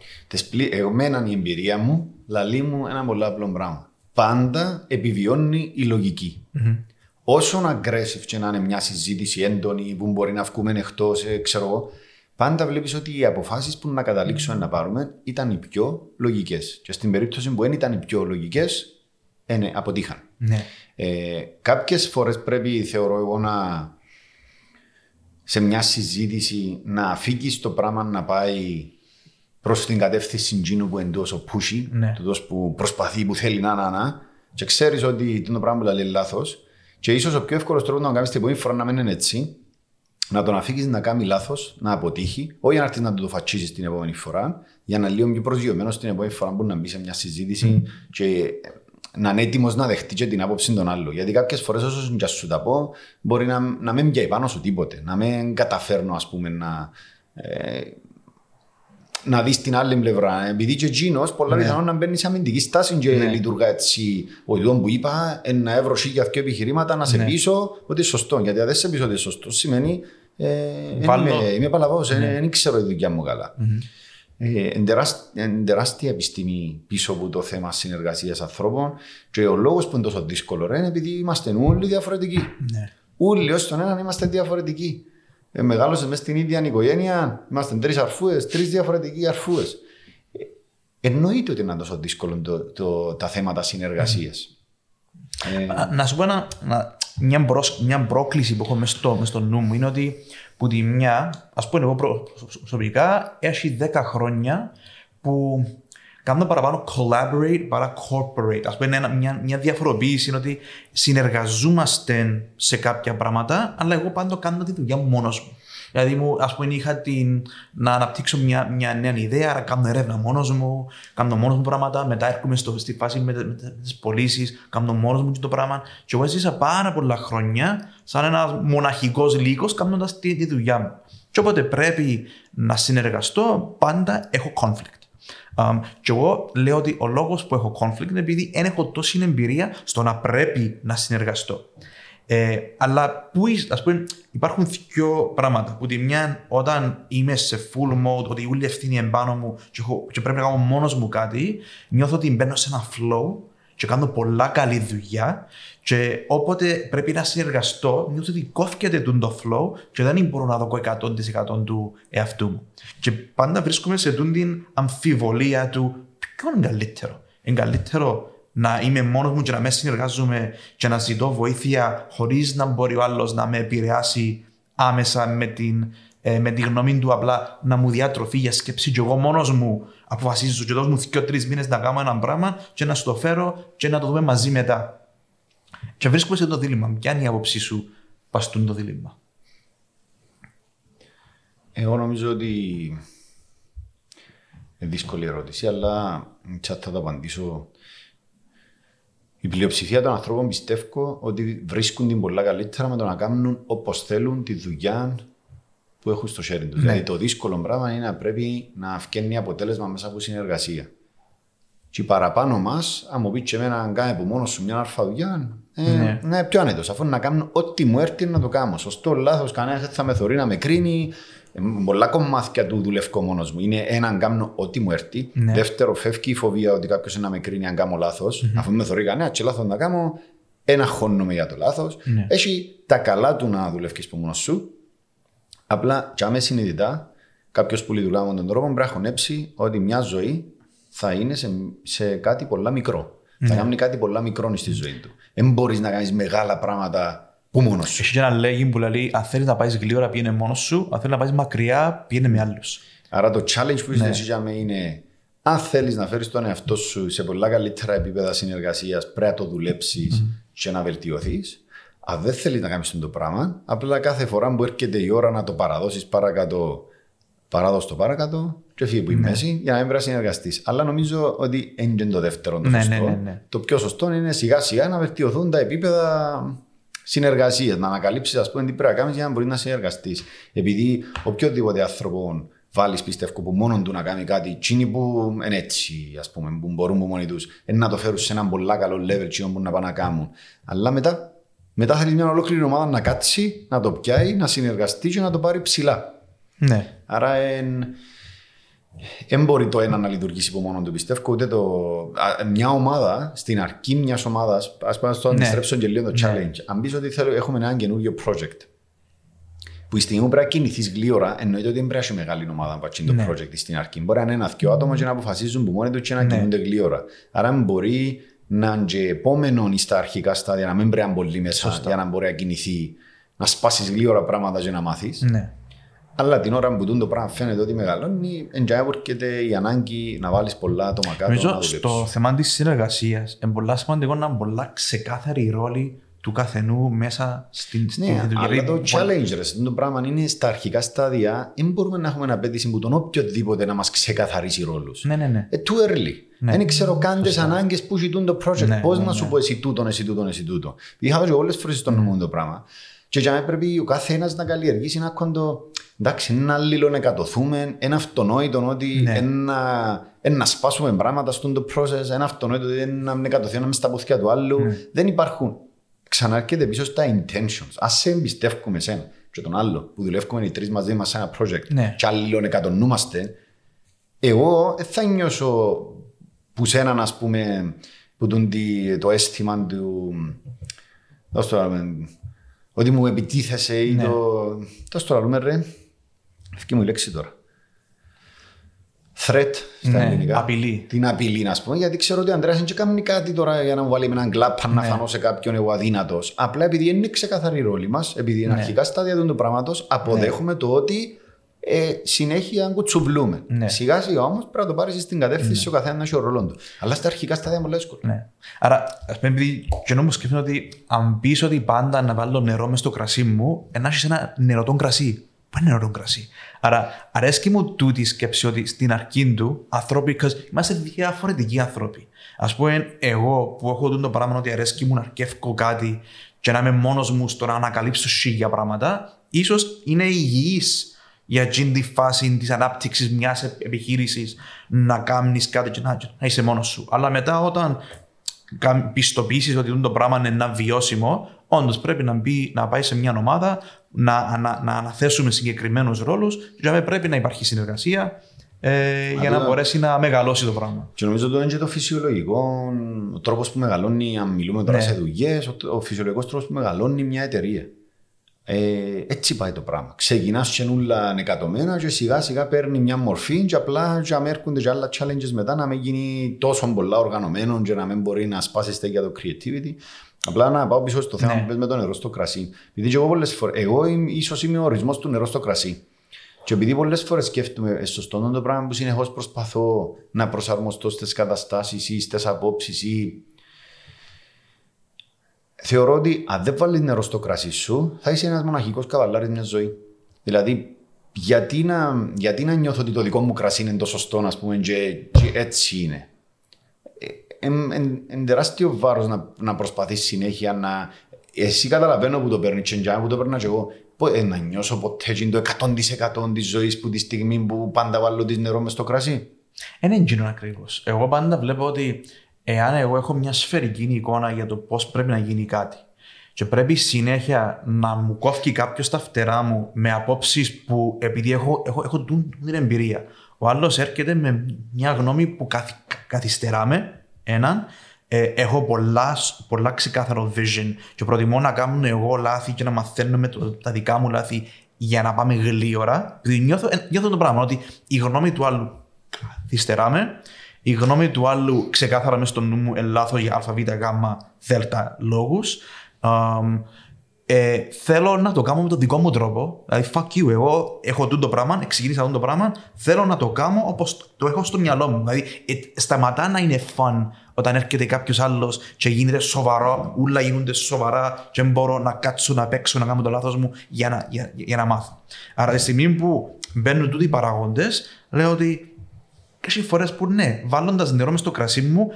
Εμένα η εμπειρία μου λαλεί μου ένα πολύ απλό πράγμα πάντα επιβιώνει η λογική. Mm-hmm. Όσο aggressive και να είναι μια συζήτηση έντονη που μπορεί να βγούμε εκτός, ε, ξέρω εγώ, πάντα βλέπεις ότι οι αποφάσεις που να καταλήξουμε mm-hmm. να πάρουμε ήταν οι πιο λογικές. Και στην περίπτωση που δεν ήταν οι πιο λογικές, ε, ναι, αποτύχαν. Ναι. Ε, Κάποιες φορές πρέπει, θεωρώ εγώ, να σε μια συζήτηση να αφήγει το πράγμα να πάει προς την κατεύθυνση εκείνου που εντό ο Πούσι, ναι. το που προσπαθεί, που θέλει να να να, και ξέρεις ότι το πράγμα που λέει λάθος. Και ίσως ο πιο εύκολος τρόπος να το κάνεις την επόμενη φορά να μην είναι έτσι, να τον αφήσει να κάνει λάθος, να αποτύχει, όχι να έρθεις να το φατσίσει την επόμενη φορά, για να λίγο πιο προσγειωμένος την επόμενη φορά που να μπει σε μια συζήτηση mm. και να είναι έτοιμος να δεχτεί και την άποψη των άλλων. Γιατί κάποιες φορές, όσο και σου τα πω, μπορεί να, να μην πιάει πάνω σου τίποτε, να μην καταφέρνω, ας πούμε, να. Ε, να δεις την άλλη πλευρά. Επειδή και εκείνος πολλά ναι. πιθανόν να μπαίνει σε αμυντική στάση και ναι. λειτουργά έτσι. Ο ιδιών που είπα, να έβρω για δύο επιχειρήματα να σε ναι. πείσω ότι είναι σωστό. Γιατί αν δεν σε πείσω ότι είναι σωστό, σημαίνει ε, είμαι, είμαι παλαβός, δεν ναι. ξέρω τη δουλειά μου καλά. Mm-hmm. Ε, είναι τεράστια επιστήμη πίσω από το θέμα συνεργασίας ανθρώπων και ο λόγος που είναι τόσο δύσκολο είναι επειδή είμαστε όλοι διαφορετικοί. Ναι. Όλοι ως τον έναν είμαστε διαφορετικοί ε, μεγάλωσε μέσα στην ίδια οικογένεια, είμαστε τρεις αρφούες, τρεις διαφορετικοί αρφούες. Ε, εννοείται ότι είναι τόσο δύσκολο το, το, τα θέματα συνεργασίας. Ε, να σου πω ένα, μια, προς, μια πρόκληση που έχω μέσα στο, στο νου μου είναι ότι που τη μια, ας πούμε, εγώ προσωπικά έχει 10 χρόνια που κάνω παραπάνω collaborate παρά corporate. Α πούμε, μια, μια διαφοροποίηση είναι ότι συνεργαζόμαστε σε κάποια πράγματα, αλλά εγώ πάντα κάνω τη δουλειά μου μόνος μου. Δηλαδή, μου, ας πούμε, είχα την, να αναπτύξω μια, μια νέα ιδέα, άρα κάνω έρευνα μόνος μου, κάνω μόνος μου πράγματα. Μετά έρχομαι στο, στη φάση με, με, με τις πωλήσεις, κάνω μόνος μου το πράγμα. Και εγώ έζησα πάρα πολλά χρόνια σαν ένας μοναχικός λύκος κάνοντας τη, τη δουλειά μου. Και όποτε πρέπει να συνεργαστώ, πάντα έχω conflict. Um, και εγώ λέω ότι ο λόγος που έχω conflict είναι επειδή δεν έχω τόση εμπειρία στο να πρέπει να συνεργαστώ. Ε, αλλά που, ας πούμε, υπάρχουν δύο πράγματα. Που τη μια, όταν είμαι σε full mode, ότι όλη η ευθύνη εμπάνω μου και, έχω, και πρέπει να κάνω μόνος μου κάτι, νιώθω ότι μπαίνω σε ένα flow και κάνω πολλά καλή δουλειά. Και όποτε πρέπει να συνεργαστώ, νιώθω ότι κόφκεται το flow και δεν μπορώ να δω 100% του εαυτού μου. Και πάντα βρίσκομαι σε την αμφιβολία του ποιο είναι καλύτερο. Είναι καλύτερο να είμαι μόνος μου και να με συνεργάζομαι και να ζητώ βοήθεια χωρίς να μπορεί ο άλλος να με επηρεάσει άμεσα με την, ε, με τη γνώμη του, απλά να μου διατροφεί για σκέψη. Και εγώ μόνος μου αποφασίζω και δώσ' μου δύο-τρει μήνες να κάνω ένα πράγμα και να σου το φέρω και να το δούμε μαζί μετά. Και βρίσκομαι σε το δίλημα. Ποια είναι η άποψή σου παστούν το δίλημα; Εγώ νομίζω ότι είναι δύσκολη ερώτηση, αλλά θα το απαντήσω η πλειοψηφία των ανθρώπων πιστεύω ότι βρίσκουν την πολλά καλύτερα με το να κάνουν όπως θέλουν τη δουλειά που έχουν στο χέρι του. Ναι. Δηλαδή το δύσκολο πράγμα είναι να πρέπει να βγαίνει αποτέλεσμα μέσα από συνεργασία. Και παραπάνω μας, αν μου πεις και εμένα να κάνει από μόνος σου μια αρφα δουλειά, ε, ναι. ναι, πιο άνετος. Αφού να κάνω ό,τι μου έρθει να το κάνω. Σωστό, λάθος, κανένας θα με θεωρεί να με κρίνει, πολλά κομμάτια του δουλεύω μόνος μου. Είναι ένα, αν κάνω ό,τι μου έρθει. Ναι. Δεύτερο, φεύγει η φοβία ότι κάποιος να με κρίνει αν κάνω λάθος. Mm-hmm. Αφού με θεωρεί κανένας, και λάθος να κάνω, ένα χώνομαι για το λάθος. Ναι. Έχει τα καλά του να δουλεύεις από μόνος σου. Απλά, και άμεσα συνειδητά, κάποιος που λειτουργά με τον τρόπο πρέπει να χωνέψει ότι μια ζωή θα είναι σε, σε κάτι πολλά μικρό. Ναι. Θα κάνει κάτι πολλά μικρό στη ζωή του. Δεν μπορείς να κάνεις μεγάλα πράγματα που μόνος σου. Έχει ένα λέγει που λέει: Αν θέλεις να πάεις γλύωρα, πήγαινε μόνος σου. Αν θέλεις να πάεις μακριά, πήγαινε με άλλους. Άρα το challenge που ναι. με είναι αν θέλεις να φέρεις τον εαυτό σου σε πολλά καλύτερα επίπεδα συνεργασίας, πρέπει να το δουλέψεις mm. και να βελτιωθείς. Αν δεν θέλεις να κάνεις το πράγμα, απλά κάθε φορά που έρχεται η ώρα να το παραδώσεις παρακάτω, παράδοση το παρακάτω και φύγει που η ναι. μέση για να μην πρέπει να συνεργαστεί. Αλλά νομίζω ότι είναι το δεύτερο το ναι, σωστό. Ναι, ναι, ναι. Το πιο σωστό είναι σιγά σιγά να βελτιωθούν τα επίπεδα συνεργασίας, να ανακαλύψεις τι πρέπει να κάνεις για να μπορείς να συνεργαστείς. Επειδή οποιοδήποτε άνθρωπο βάλεις πιστεύω που μόνο του να κάνει κάτι, εκείνοι που είναι έτσι, ας πούμε, που μπορούν που μόνοι τους, να το φέρουν σε ένα πολύ καλό level, που μπορούν να πάνε να κάνουν. Αλλά μετά, μετά θέλει μια ολόκληρη ομάδα να κάτσει, να το πιάει, να συνεργαστεί και να το πάρει ψηλά. Ναι. Άρα εν, δεν μπορεί το ένα να λειτουργήσει από μόνο του. Πιστεύω ούτε το. Μια ομάδα, στην αρχή μιας ομάδας, ας πούμε, στο αντιστρέψω και λίγο το ναι. challenge. Αν πεις ότι θέλω, έχουμε ένα καινούργιο project, που η στιγμή που πρέπει να κινηθείς γλύωρα, εννοείται ότι δεν πρέπει να έχει μεγάλη ομάδα να το ναι. project στην αρχή. Μπορεί να είναι ένα-δυο άτομα και να αποφασίζουν που μόνοι τους και να ναι. κινούνται γλύωρα. Άρα μπορεί να είναι και επόμενο στα αρχικά στάδια, να μην πρέπει να πολύ μέσα για να μπορεί να κινηθεί, να σπάσεις γλύωρα πράγματα και να μάθεις. Ναι. Αλλά την ώρα που το πράγμα φαίνεται ότι μεγαλώνει, έρχεται η ανάγκη να βάλεις πολλά άτομα κάτω. Νομίζω στο θέμα της συνεργασίας είναι πολύ σημαντικό να είναι πολλά ξεκάθαρη η ρόλη του καθενού μέσα στην ναι, δουλειά. Αλλά το challenge ρε, το πράγμα είναι στα αρχικά στάδια. Δεν μπορούμε να έχουμε απέτηση που τον οποιοδήποτε να μας ξεκαθαρίσει ρόλους. Ναι, ναι, ναι. Ε, too early. Ναι. Δεν ξέρω καν τις ανάγκες που ζητούν το project. Ναι, Πώς ναι, να σου ναι. πω εσύ τούτον, εσύ τούτον, εσύ τούτον. Είχα όλες τις φορές στον νου το πράγμα. Και για μένα πρέπει ο κάθε ένα να καλλιεργήσει ένα κοντό εντάξει, ένα λίγο να κατοθούμε, ένα αυτονόητο ότι ναι. ένα, ένα σπάσουμε πράγματα στον το process, ένα αυτονόητο ότι ένα με κατοθούμε στα πόθηκια του άλλου. Ναι. Δεν υπάρχουν. Ξαναρχεται πίσω στα intentions. Α σε εμπιστεύουμε εσένα και τον άλλο που δουλεύουμε οι τρεις μαζί μας σε ένα project ναι. και άλλοι να κατονούμαστε. Εγώ θα νιώσω που σένα, ας πούμε, που τον το αίσθημα του. Δώσ' το, ότι μου επιτίθεσαι ή ναι. το. Δώσ' το λέμε ρε. Αυτή μου η λέξη τώρα. Threat στα ναι, ελληνικά. Απειλή. Την απειλή, να πούμε, γιατί ξέρω ότι ο Αντρέα δεν κάνει κάτι τώρα για να μου βάλει με έναν κλαπ ναι. να φανώ σε κάποιον εγώ αδύνατος. Απλά επειδή είναι ξεκαθαρή η ρόλη μας, επειδή είναι ναι. αρχικά στάδια του πράγματος, αποδέχομαι ναι. το ότι ε, συνέχεια κουτσουβλούμε. Ναι. Σιγά σιγά όμως πρέπει να το πάρεις στην κατεύθυνση ναι. ο καθένας έχει ο ρόλο του. Αλλά στα αρχικά στάδια μου εύκολο. Ναι. Άρα, ας πούμε, επειδή και μου σκέφτομαι ότι αν πεις ότι πάντα να βάλω νερό μες στο κρασί μου, να έχεις ένα νεροτό κρασί Πού είναι ωραίο κρασί; Άρα, αρέσκει μου τούτη η σκέψη ότι στην αρχή του ανθρώποι, είμαστε διαφορετικοί άνθρωποι. Α πούμε, εγώ που έχω το πράγμα ότι αρέσκει μου να αρκεύω κάτι και να είμαι μόνος μου στο να ανακαλύψω σίγια πράγματα, ίσως είναι υγιής για εκείνη τη φάση της ανάπτυξης μιας επιχείρησης να κάνεις κάτι και να, είσαι μόνος σου. Αλλά μετά, όταν πιστοποιήσεις ότι το πράγμα είναι ένα βιώσιμο, όντως πρέπει να, μπει, να πάει σε μια ομάδα, να, να, να αναθέσουμε συγκεκριμένους ρόλους και πρέπει να υπάρχει συνεργασία ε, για να μπορέσει να μεγαλώσει το πράγμα. Και νομίζω ότι είναι και το φυσιολογικό τρόπος που μεγαλώνει, αν μιλούμε τώρα ναι. σε δουλειές, ο, ο φυσιολογικός τρόπος που μεγαλώνει μια εταιρεία. Ε, έτσι πάει το πράγμα. Ξεκινάς καινούλα νεκατομένα και σιγά σιγά παίρνει μια μορφή και απλά και έρχονται και άλλα challenges μετά να μην γίνει τόσο πολλά οργανωμένο και να μην μπορεί να σπάσει για το creativity. Απλά να πάω πίσω στο θέμα ναι. που πες με το νερό στο κρασί. Επειδή και εγώ πολλές φορές, εγώ ίσως είμαι ο ορισμός του νερό στο κρασί. Και επειδή πολλές φορές σκέφτομαι στο στόνο το πράγμα που συνεχώς προσπαθώ να προσαρμοστώ στις καταστάσεις ή στις απόψεις ή θεωρώ ότι αν δεν βάλεις νερό στο κρασί σου, θα είσαι ένας μοναχικός καβαλάρης μιας ζωής. Δηλαδή, γιατί να, γιατί να νιώθω ότι το δικό μου κρασί είναι το σωστό, α πούμε, και, και έτσι είναι. Είναι ε, τεράστιο βάρος να, να προσπαθείς συνέχεια να. Εσύ καταλαβαίνω που το παίρνεις, και που το παίρνω και εγώ. Ε, να νιώσω ποτέ το 100% της ζωής που τη στιγμή που πάντα βάλω της νερό μες στο κρασί. Δεν είναι ακριβώς. Εγώ πάντα βλέπω ότι εάν εγώ έχω μια σφαιρική εικόνα για το πώς πρέπει να γίνει κάτι και πρέπει συνέχεια να μου κόφει κάποιος τα φτερά μου με απόψεις που επειδή έχω, έχω, έχω την εμπειρία. Ο άλλος έρχεται με μια γνώμη που καθ, καθυστεράμε, έναν, ε, έχω πολλά, πολλά ξεκάθαρο vision και προτιμώ να κάνω εγώ λάθη και να μαθαίνω με το, τα δικά μου λάθη για να πάμε γλύωρα. Δηλαδή νιώθω, ε, νιώθω το πράγμα ότι η γνώμη του άλλου καθυστεράμε η γνώμη του άλλου ξεκάθαρα μέσα στο νου μου λάθος για ΑΒ, Γ, Δ λόγου. Ε, θέλω να το κάνω με τον δικό μου τρόπο. Δηλαδή, fuck you, εγώ έχω το πράγμα, ξεκίνησα αυτό το πράγμα, θέλω να το κάνω όπως το έχω στο μυαλό μου. Δηλαδή, ε, σταματά να είναι fun όταν έρχεται κάποιος άλλος και γίνεται σοβαρό, όλα γίνονται σοβαρά και δεν μπορώ να κάτσω να παίξω, να κάνω το λάθος μου για να, για, για να μάθω. Άρα, τη στιγμή που μπαίνουν τούτοι οι παράγοντε, λέω ότι έχει φορές που ναι, βάλλοντα νερό μες στο κρασί μου,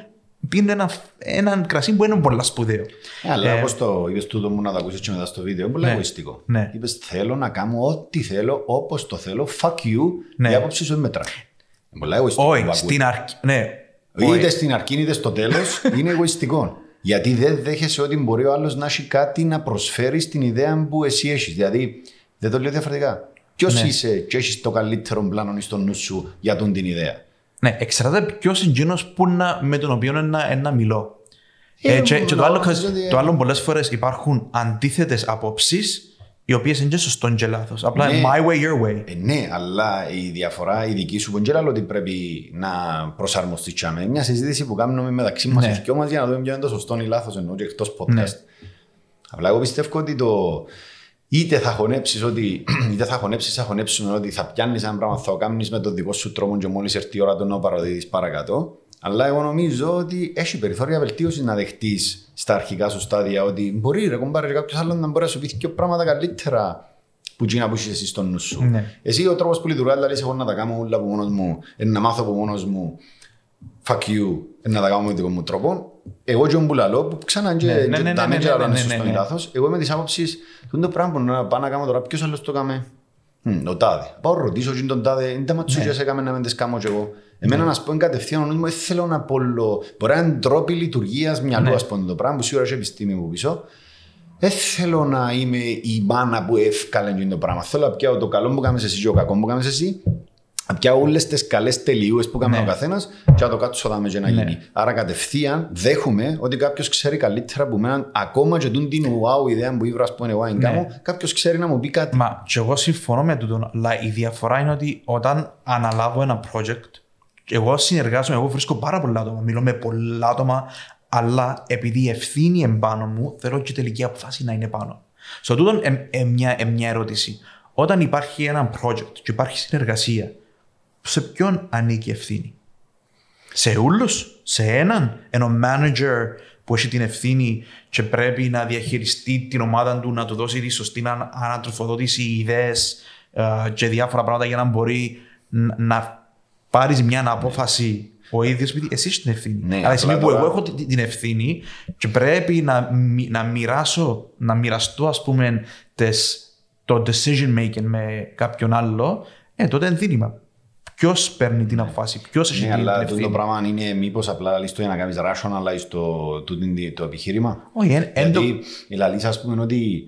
πίνει ένα, ένα κρασί που είναι πολύ σπουδαίο. Ε, αλλά ε, όπως το είπες τούτο μου να το ακούσει και μετά στο βίντεο, είναι πολύ ναι, εγωιστικό. Ναι. Είπες θέλω να κάνω ό,τι θέλω, όπως το θέλω, fuck you, ναι. η άποψη σου δεν μετράει. Είναι πολύ εγωιστικό. Όχι, στην αρχή. Ναι. Είτε στην αρχή είτε στο τέλος [LAUGHS] είναι εγωιστικό. Γιατί δεν δέχεσαι ότι μπορεί ο άλλος να έχει κάτι να προσφέρει στην ιδέα που εσύ έχεις. Δηλαδή, δεν το λέω διαφορετικά. Ποιος ναι. είσαι και έχεις το καλύτερο πλάνο στο νου σου για τον την ιδέα. Ναι, εξαρτάται ποιος είναι με τον οποίο να, να μιλώ. Ε, ε, και, και το άλλο, το άλλο πολλές φορές υπάρχουν αντίθετες απόψεις οι οποίες είναι και σωστό και λάθος. Απλά ναι. my way, your way. Ε, ναι, αλλά η διαφορά η δική σου δεν ότι πρέπει να προσαρμοστείς. Είναι μια συζήτηση που κάνουμε μεταξύ μας ναι. και για να δούμε ποιο είναι το σωστό ή λάθος ενώ και εκτός podcast. Ναι. Απλά εγώ πιστεύω ότι το, είτε θα χωνέψεις ότι [CLEARS THROAT] είτε θα χωνέψεις, θα χωνέψουμε ότι θα πιάνεις ένα πράγμα, θα το κάνεις με τον δικό σου τρόπο και μόλις έρθει η ώρα του να παραδίδεις παρακάτω. Αλλά εγώ νομίζω ότι έχει περιθώρια βελτίωσης να δεχτείς στα αρχικά σου στάδια ότι μπορεί ρε κομπάρε κάποιος άλλος να μπορεί να σου πει και πράγματα καλύτερα που γίνει που είσαι εσύ στο νου σου. Ναι. Εσύ ο τρόπος που λειτουργεί, δηλαδή εγώ να τα κάνω όλα από μόνος μου, να μάθω από μόνος μου, fuck you, να τα κάνω με δικό μου τρόπο. Εγώ και ο Μπουλαλό που ξανά και τα μέτρα είναι σωστό ή λάθος, εγώ είμαι της άποψης το πράγμα που να πάω να κάνω τώρα, ποιος άλλος το κάμε. Ο τάδε. Πάω ρωτήσω και τον τάδε, δεν τα ματσούγιας έκαμε να μην τις κάνω και εγώ. Εμένα να σου πω κατευθείαν, νομίζω δεν θέλω να πω Μπορεί να είναι τρόποι λειτουργίας μυαλού, ας πούμε το πράγμα, που σίγουρα έχει επιστήμη μου πίσω. Δεν θέλω να είμαι η μάνα που έφκαλε το πράγμα. Θέλω να πιάω το καλό που κάνεις εσύ και ο κακό που κάνεις εσύ πια όλες τις καλές τελειούες που κάνει ναι. ο καθένας και να το κάτσω δάμε και να ναι. γίνει. Άρα κατευθείαν δέχομαι ότι κάποιος ξέρει καλύτερα από μένα ακόμα και τον την wow ιδέα που ήβρας πούμε εγώ ναι. κάνω, κάποιος ξέρει να μου πει κάτι. Μα και εγώ συμφωνώ με τούτο, αλλά η διαφορά είναι ότι όταν αναλάβω ένα project εγώ συνεργάζομαι, εγώ βρίσκω πάρα πολλά άτομα, μιλώ με πολλά άτομα, αλλά επειδή η ευθύνη εμπάνω μου, θέλω και η τελική αποφάση να είναι πάνω. Στο τούτο ε, μια, ε, μια ερώτηση. Όταν υπάρχει ένα project και υπάρχει συνεργασία, σε ποιον ανήκει η ευθύνη; Σε όλους, σε έναν, ένα manager που έχει την ευθύνη και πρέπει να διαχειριστεί την ομάδα του, να του δώσει τη σωστή ανατροφοδότηση, ιδέες ε, και διάφορα πράγματα για να μπορεί ν- να πάρεις μια απόφαση ο ίδιος, επειδή εσύ έχεις την ευθύνη. Ναι, Αλλά στιγμή απλά που τώρα- εγώ έχω τη- την ευθύνη και πρέπει να, μοι- να μοιράσω, να μοιραστώ, ας πούμε, τες, το decision making με κάποιον άλλο, ε, τότε είναι δίλημα. Ποιος παίρνει την απόφαση, ποιος έχει Ναι, την, αλλά την αυτό το ευθύνη. πράγμα είναι μήπως απλά λες το για να κάνεις rationalize το, το, το, το επιχείρημα. Όχι, εν- εν το- Γιατί η Λαλής ας πούμε ότι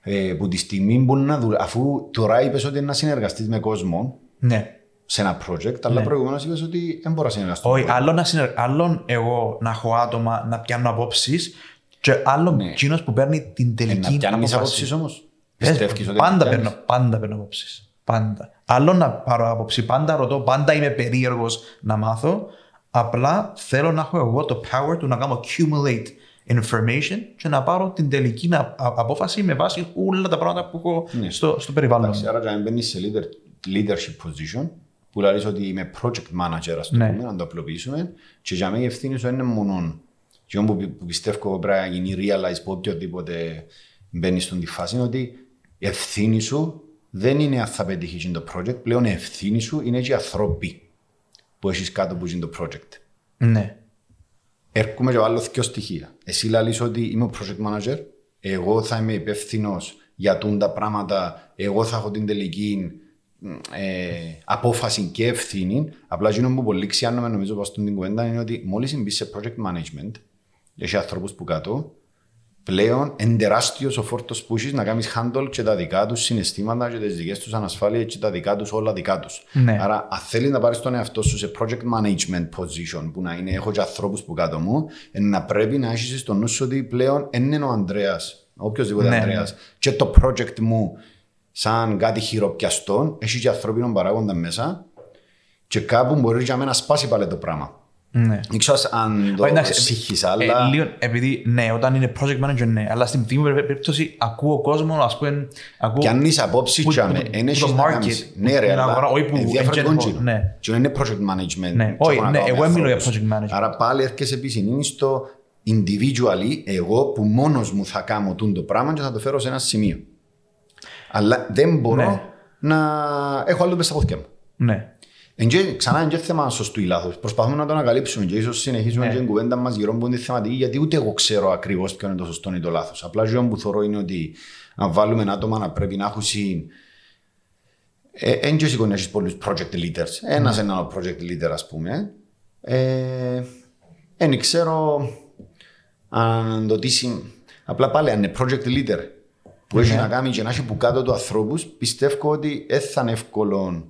ε, που τη στιγμή που να δουλ... αφού τώρα είπες ότι είναι να συνεργαστείς με κόσμο Ναι. σε ένα project, αλλά προηγουμένως είπες ότι δεν μπορώ να συνεργαστώ. Όχι, άλλο, να συνεργ... άλλο εγώ να έχω άτομα να πιάνω απόψεις και άλλο Ναι. εκείνος που παίρνει την Ε, τελική να πιάνεις απόφαση. απόψεις όμως. Πες, Πιστεύεις ότι πάντα, πιάνεις; παίρνω, πάντα παίρνω απόψεις. Πάντα. Άλλο να πάρω άποψη, πάντα ρωτώ, πάντα είμαι περίεργος να μάθω. Απλά θέλω να έχω εγώ το power του να κάνω accumulate information και να πάρω την τελική να- α- απόφαση με βάση όλα τα πράγματα που έχω Ναι. στο, στο περιβάλλον. Εντάξει, άρα για να μπαίνεις σε leader, leadership position, που λέει ότι είμαι project manager, ας το Ναι. πούμε, να το απλοποιήσουμε, και για μένα η ευθύνη σου είναι μόνο και που, που πιστεύω πρέπει να γίνει realize που οποιοδήποτε μπαίνει στην τη φάση είναι ότι η ευθύνη σου δεν είναι αν θα πετύχει το project, πλέον η ευθύνη σου είναι και οι ανθρώποι που έχεις κάτω που είναι το project. Ναι. Έρχομαι και βάλω δύο στοιχεία. Εσύ λαλείς ότι είμαι ο project manager, εγώ θα είμαι υπεύθυνος για τούν τα πράγματα, εγώ θα έχω την τελική μ, ε, απόφαση και ευθύνη. Απλά εκείνο που πολύ ξιάνομαι νομίζω πως στην κουβέντα είναι ότι μόλις μπεις σε project management, έχει ανθρώπους που κάτω, πλέον είναι τεράστιος ο φόρτος που έχεις να κάνεις handle και τα δικά τους συναισθήματα και τις δικές τους ανασφάλειες και τα δικά τους όλα δικά τους. Ναι. Άρα αν θέλεις να πάρεις τον εαυτό σου σε project management position που να είναι έχω και ανθρώπους που κάτω μου ε, να πρέπει να έχεις στο νου σου ότι πλέον δεν είναι ο Ανδρέας, οποιοδήποτε Ναι, Ανδρέας και το project μου σαν κάτι χειροπιαστό έχει και ανθρώπινο παράγοντα μέσα και κάπου μπορείς για μένα να σπάσει πάλι το πράγμα. Ναι. Δεν ξέρω αν το Όχι, εντάξει, σύγχεις, ε, αλλά... λίγο, επειδή ναι, όταν είναι project manager, ναι. Αλλά στην δική μου περίπτωση ακούω κόσμο, ας πούμε. Ακούω, Κι αν είσαι απόψης που- και που- άμε, που- εν που έχεις το να market, κάνεις. που Ναι ρε, την αλλά αγορά, όχι που είναι εν διαφορετικό general, τζίνο. ναι. Και είναι project management. Ναι, και όχι, έχω να ναι, κάνω εγώ με μιλώ για ανθρώπους. project management. Άρα πάλι έρχεσαι επίσης είναι στο individually, εγώ που μόνος μου θα κάνω τούν το πράγμα και θα το φέρω σε ένα σημείο. Αλλά δεν μπορώ Ναι. να έχω άλλο μέσα στα πόδια μου. Ναι. Εν και, ξανά είναι και θέμα σωστού ή λάθος. Προσπαθούμε να το ανακαλύψουμε και ίσως συνεχίσουμε Ναι. και την κουβέντα μας γύρω από την θεματική γιατί ούτε εγώ ξέρω ακριβώς ποιο είναι το σωστό ή το λάθος. Απλά ζω που θεωρώ είναι ότι αν βάλουμε άτομα να πρέπει να έχουν συ... Ε, εν και σηκώνει να έχεις πολλούς project leaders. Ένας Ναι. είναι ένα project leader ας πούμε. Ε, δεν ξέρω αν το τι συν... Απλά πάλι αν είναι project leader που έχει Ναι. να κάνει και να έχει που κάτω του ανθρώπους πιστεύω ότι δεν θα είναι εύκολο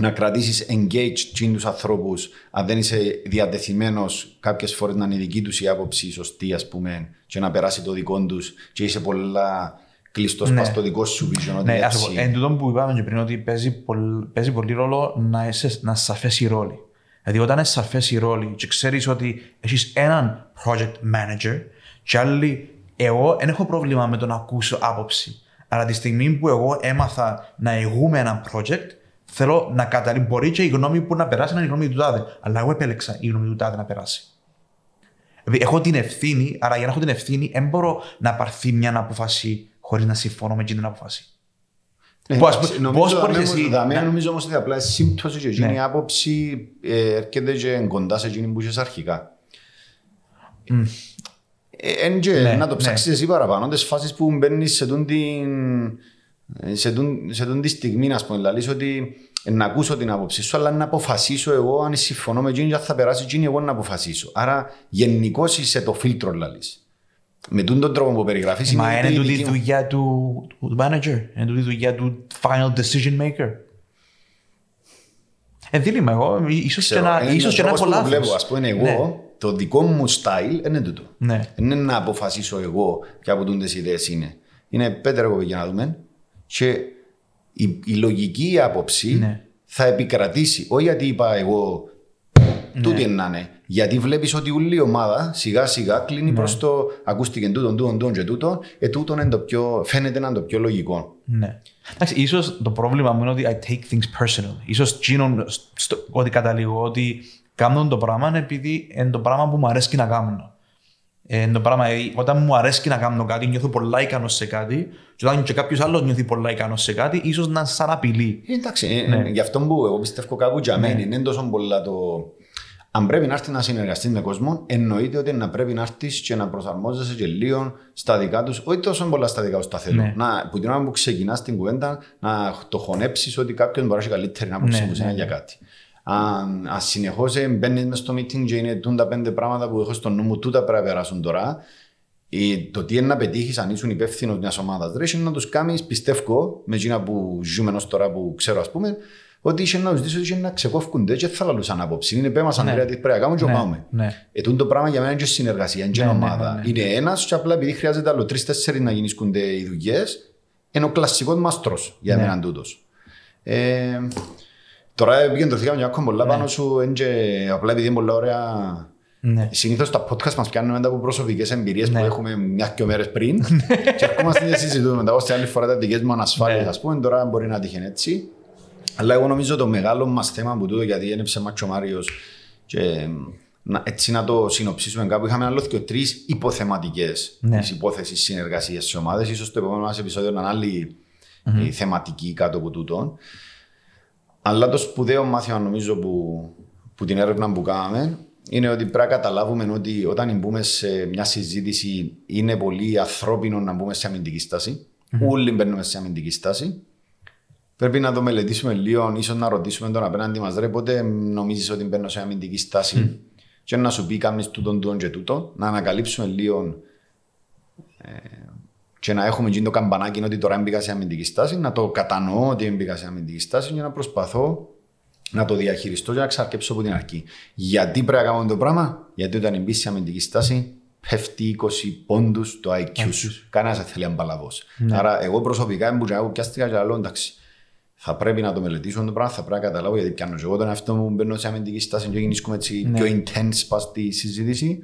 να κρατήσεις engaged τους ανθρώπους, αν δεν είσαι διατεθειμένος κάποιες φορές να είναι η δική τους η άποψη σωστή, ας πούμε, και να περάσει το δικό τους, και είσαι πολλά κλειστός Ναι. ναι. στο δικό σου vision. Ότι Ναι, ας έτσι... πω, εν τούτον που είπαμε και πριν ότι παίζει, πολ, παίζει πολύ ρόλο να είσαι να σαφές η ρόλη. Δηλαδή όταν είναι σαφές η ρόλη και ξέρεις ότι έχεις έναν project manager και άλλοι, εγώ δεν έχω πρόβλημα με το να ακούσω άποψη. Αλλά τη στιγμή που εγώ έμαθα να ηγούμε ένα project, θέλω να καταλήξω. Μπορεί και η γνώμη που να περάσει να είναι η γνώμη του τάδε. Αλλά εγώ επέλεξα η γνώμη του τάδε να περάσει. Δηλαδή, έχω την ευθύνη, άρα για να έχω την ευθύνη, δεν μπορώ να πάρθει μια απόφαση χωρίς να συμφωνώ με εκείνη την απόφαση. Ναι, Πώς- εντάξει, πώς νομίζω, μπορείς δαμέ- εσύ δαμέ να- νομίζω όμως ότι απλά η σύμπτωση και εκείνη Ναι. η άποψη ε, έρχεται και κοντά σε εκείνη που είχες αρχικά. Ε, εν και Ναι, να το ναι. ψάξεις εσύ παραπάνω, τις φάσεις που μπαίνεις σε τούν την, σε τούν, σε τούν τη στιγμή, να πούμε, λαλείς ότι ε, να ακούσω την άποψη σου, αλλά να αποφασίσω εγώ αν συμφωνώ με εκείνη, αν θα περάσει εκείνη, εγώ να αποφασίσω. Άρα γενικώς είσαι το φίλτρο, λαλείς. Με τούν τον τρόπο που περιγράφεις, Μα η είναι τούτη η δική μου- δουλειά του, του manager, είναι τούτη η δουλειά του final decision maker. Ε, δίλημα εγώ, ίσως και Ξέρω, να, είναι ίσως και να τρόπος έχω που το λάθος. βλέπω, ας πούμε, εγώ, Ναι. το δικό μου style είναι τούτο. Ναι. Δεν είναι να αποφασίσω εγώ ποια από τούντες ιδέες είναι. Είναι πέντε εγώ για να δούμε. Και η, η λογική άποψη Ναι. θα επικρατήσει. Όχι γιατί είπα εγώ τούτη να είναι. Γιατί βλέπεις ότι όλη η ομάδα σιγά σιγά κλείνει προς το ακούστηκε τούτον, τούτον, τούτον και τούτον. Ε, τούτον είναι το πιο, φαίνεται να είναι το πιο λογικό. Ναι. Εντάξει, ίσως το πρόβλημα μου είναι ότι I take things personal. Ίσως τσίνον στο, ότι καταλήγω ότι κάνω το πράγμα επειδή είναι το πράγμα που μου αρέσει να κάνω. Ε, το πράγμα, ε, όταν μου αρέσει να κάνω κάτι, νιώθω πολλά ικανός σε κάτι, και όταν και κάποιος άλλος νιώθει πολλά ικανός σε κάτι, ίσως να σαν απειλή. Ε, εντάξει, ναι. γι' αυτό που εγώ πιστεύω κάπου για μένα ναι. είναι τόσο πολλά το. Αν πρέπει να έρθει να συνεργαστείς με κόσμο, εννοείται ότι να πρέπει να έρθεις και να προσαρμόζεσαι και λίγο στα δικά τους, όχι τόσο πολλά στα δικά τους τα θέλω. Ναι. Να, που την ώρα που ξεκινάς την κουβέντα, να το χωνέψεις ότι κάποιο μπορεί να έχει καλύτερη άποψη ναι, ναι, για κάτι. Αν, αν συνεχώς μπαίνεις μέσα στο meeting και είναι τα πέντε πράγματα που έχω στο νου μου, τούτα πρέπει να περάσουν τώρα. Ή το τι είναι να πετύχεις αν ήσουν υπεύθυνος μιας ομάδας, ρε, είναι να τους κάνεις, πιστεύω, με εκείνα που ζούμε ενός τώρα που ξέρω, ας πούμε, ότι είσαι να τους δεις ότι να ξεκόφκονται και θα λαλούσαν άποψη. Είναι πέμα, σαν ναι. τι πρέπει να κάνουμε και ναι. πάμε. Ναι. Ε, το πράγμα για μένα είναι και συνεργασία, είναι και ναι, ομάδα. Ναι, ναι, ναι. Είναι ένας, και απλά επειδή χρειάζεται άλλο τρει-τέσσερι να γίνουν οι δουλειές, είναι ο κλασικός μαστρό για ναι. μένα τούτος. Ε, Τώρα επικεντρωθήκαμε μια ακόμα πολλά πάνω σου, απλά επειδή είναι πολλά ωραία. Ναι. Συνήθως τα podcast μας πιάνουν μετά από προσωπικές εμπειρίες ναι. που έχουμε μια και μέρες πριν. και ερχόμαστε και συζητούμε μετά. Ώστε άλλη φορά τα δικές μου ανασφάλειες, ας πούμε, τώρα μπορεί να τύχει έτσι. Αλλά εγώ νομίζω το μεγάλο μας θέμα που τούτο, γιατί είναι ψεμάτσο Μάριος, και να, έτσι να το συνοψίσουμε κάπου. Είχαμε άλλο και τρεις υποθεματικές ναι. υπόθεση συνεργασία σε ομάδες. σω το επόμενο μας επεισόδιο να είναι άλλη mm-hmm. θεματική κάτω από τούτο. Αλλά το σπουδαίο μάθημα νομίζω που, που την έρευνα που κάναμε είναι ότι πρέπει να καταλάβουμε ότι όταν μπούμε σε μια συζήτηση είναι πολύ ανθρώπινο να μπούμε σε αμυντική στάση. Mm-hmm. Όλοι μπαίνουμε σε αμυντική στάση. Πρέπει να το μελετήσουμε λίγο, ίσως να ρωτήσουμε τον απέναντι μας, ρε, πότε νομίζεις ότι μπαίνω σε αμυντική στάση; Mm. Και να σου πει κάνει τούτον, τούτον και τούτο, να ανακαλύψουμε λίγο ε, και να έχουμε γίνει το καμπανάκι ότι τώρα έμπηκα σε αμυντική στάση, να το κατανοώ ότι έμπηκα σε αμυντική στάση και να προσπαθώ να το διαχειριστώ και να ξαρκέψω από την αρχή. Γιατί πρέπει να κάνω το πράγμα, Γιατί όταν μπεις σε αμυντική στάση, πέφτει 20 πόντους το IQ σου. Κανένας δεν θέλει αμπαλαβό. Ναι. Άρα, εγώ προσωπικά ήμουν πιάστηκα και λέω εντάξει, θα πρέπει να το μελετήσω το πράγμα, θα πρέπει να καταλάβω γιατί πιάνω εγώ τον εαυτό μου, μπαίνω σε αμυντική στάση και γίνουμε έτσι ναι. πιο intense πας στη συζήτηση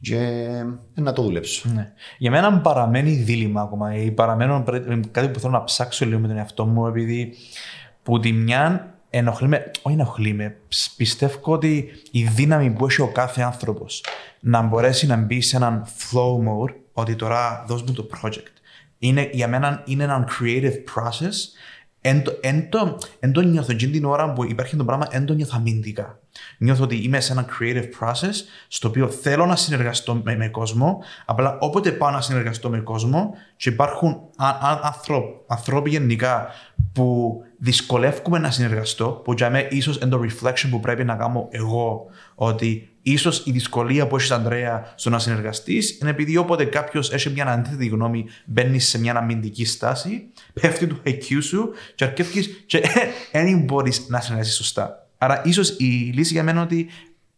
και να το δουλέψω. Ναι. Για μένα παραμένει δίλημα ακόμα. Παραμένω κάτι που θέλω να ψάξω λίγο με τον εαυτό μου, επειδή που τη μια ενοχλεί με, όχι ενοχλεί με, πιστεύω ότι η δύναμη που έχει ο κάθε άνθρωπος να μπορέσει να μπει σε έναν flow mode, ότι τώρα δώσ' μου το project. Είναι, για μένα είναι ένα creative process. Εν το, εν το, εν το νιώθω, την ώρα που υπάρχει το πράγμα, εν το νιώθω αμυντικά. Νιώθω ότι είμαι σε ένα creative process στο οποίο θέλω να συνεργαστώ με, με κόσμο. Απλά όποτε πάω να συνεργαστώ με κόσμο και υπάρχουν ανθρώποι, ανθρώποι γενικά που δυσκολεύομαι να συνεργαστώ, που για μένα ίσως είναι το reflection που πρέπει να κάνω εγώ, ότι ίσως η δυσκολία που έχεις, Αντρέα, στο να συνεργαστείς είναι επειδή όποτε κάποιος έχει μια αντίθετη γνώμη, μπαίνεις σε μια αμυντική στάση, πέφτει το IQ σου και αρκεύει και [LAUGHS] δεν μπορεί να συνεργαστείς σωστά. Άρα, ίσως η λύση για μένα είναι ότι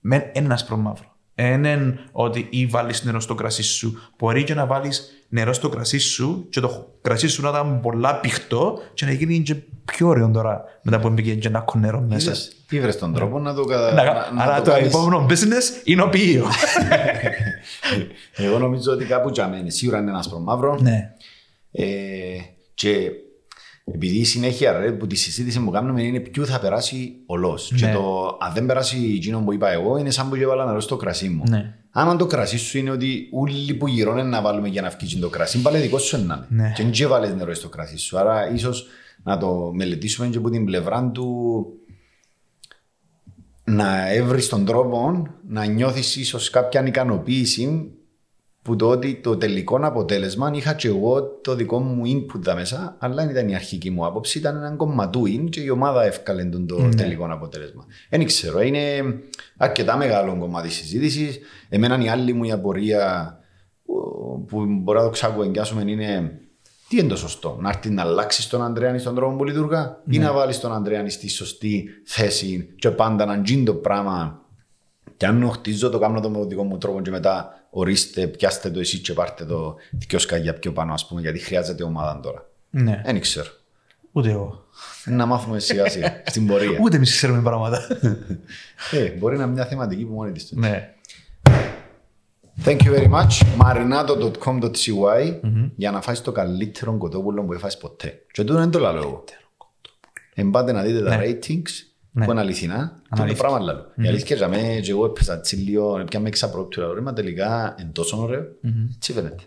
είναι ένα προμαύρο. Είναι ότι ή βάλεις νερό στο κρασί σου. Μπορεί και να βάλεις νερό στο κρασί σου και το κρασί σου να ήταν πολλά πηχτό και να γίνει και πιο ωραίο τώρα μετά που μπήκε και ένα νερό μέσα. Τι βρες τον τρόπο να το κατα... Άρα το επόμενο business είναι ο ποιείο. [LAUGHS] Εγώ νομίζω ότι κάπου για μένα σίγουρα είναι ένας προμαύρο. Ναι. Ε, και επειδή η συνέχεια ρε, που τη συζήτηση που κάνουμε είναι ποιο θα περάσει ολό. Ναι. Και το αν δεν περάσει εκείνο που είπα εγώ είναι σαν που έβαλα νερό στο κρασί μου. Ναι. Αν το κρασί σου είναι ότι όλοι που γυρώνουν να βάλουμε για να φύγει το κρασί, πάλι δικό σου είναι. Ναι. Και δεν βάλει νερό στο κρασί σου. Άρα ίσως να το μελετήσουμε και από την πλευρά του να έβρεις τον τρόπο να νιώθεις ίσως κάποια ικανοποίηση που το ότι το τελικό αποτέλεσμα είχα και εγώ το δικό μου input τα μέσα, αλλά δεν ήταν η αρχική μου άποψη, ήταν έναν κομματούιν και η ομάδα εύκαλε τον το ναι. τελικό αποτέλεσμα. Δεν ξέρω, είναι αρκετά μεγάλο κομμάτι συζήτησης. Εμένα η άλλη μου η απορία που μπορεί να το ξακουεγγιάσουμε είναι τι είναι το σωστό, να έρθει να αλλάξει τον Αντρέανη στον τρόπο που λειτουργά ναι. ή να βάλεις τον Αντρέανη στη σωστή θέση και πάντα να γίνει το πράγμα και αν χτίζω το κάνω το με δικό μου τρόπο και μετά ορίστε, πιάστε το εσείς και πάρτε το δυο σκαγιά πιο πάνω, ας πούμε, γιατί χρειάζεται ομάδα τώρα. Ναι. Δεν ξέρω. Ούτε εγώ. Να μάθουμε σιγά σιγά [LAUGHS] στην πορεία. Ούτε εμείς ξέρουμε πράγματα. [LAUGHS] ε, μπορεί να είναι μια θεματική που μόνη της. Ναι. Thank you very much. marinato.com.cy mm-hmm. για να φάσεις το καλύτερο κοτόπουλο που έφασε ποτέ. Και τούτο δεν το λέω εγώ. Εμπάτε να δείτε τα ναι. ratings Ναι. που είναι αληθινά και είναι Αναλύθηκε. πράγμα άλλο. Η αλήθεια για μένα και εγώ έπαιζα έτσι λίγο, πια με εξαπρόπτυρα, ρε, μα τελικά είναι τόσο ωραίο. Έτσι φαίνεται.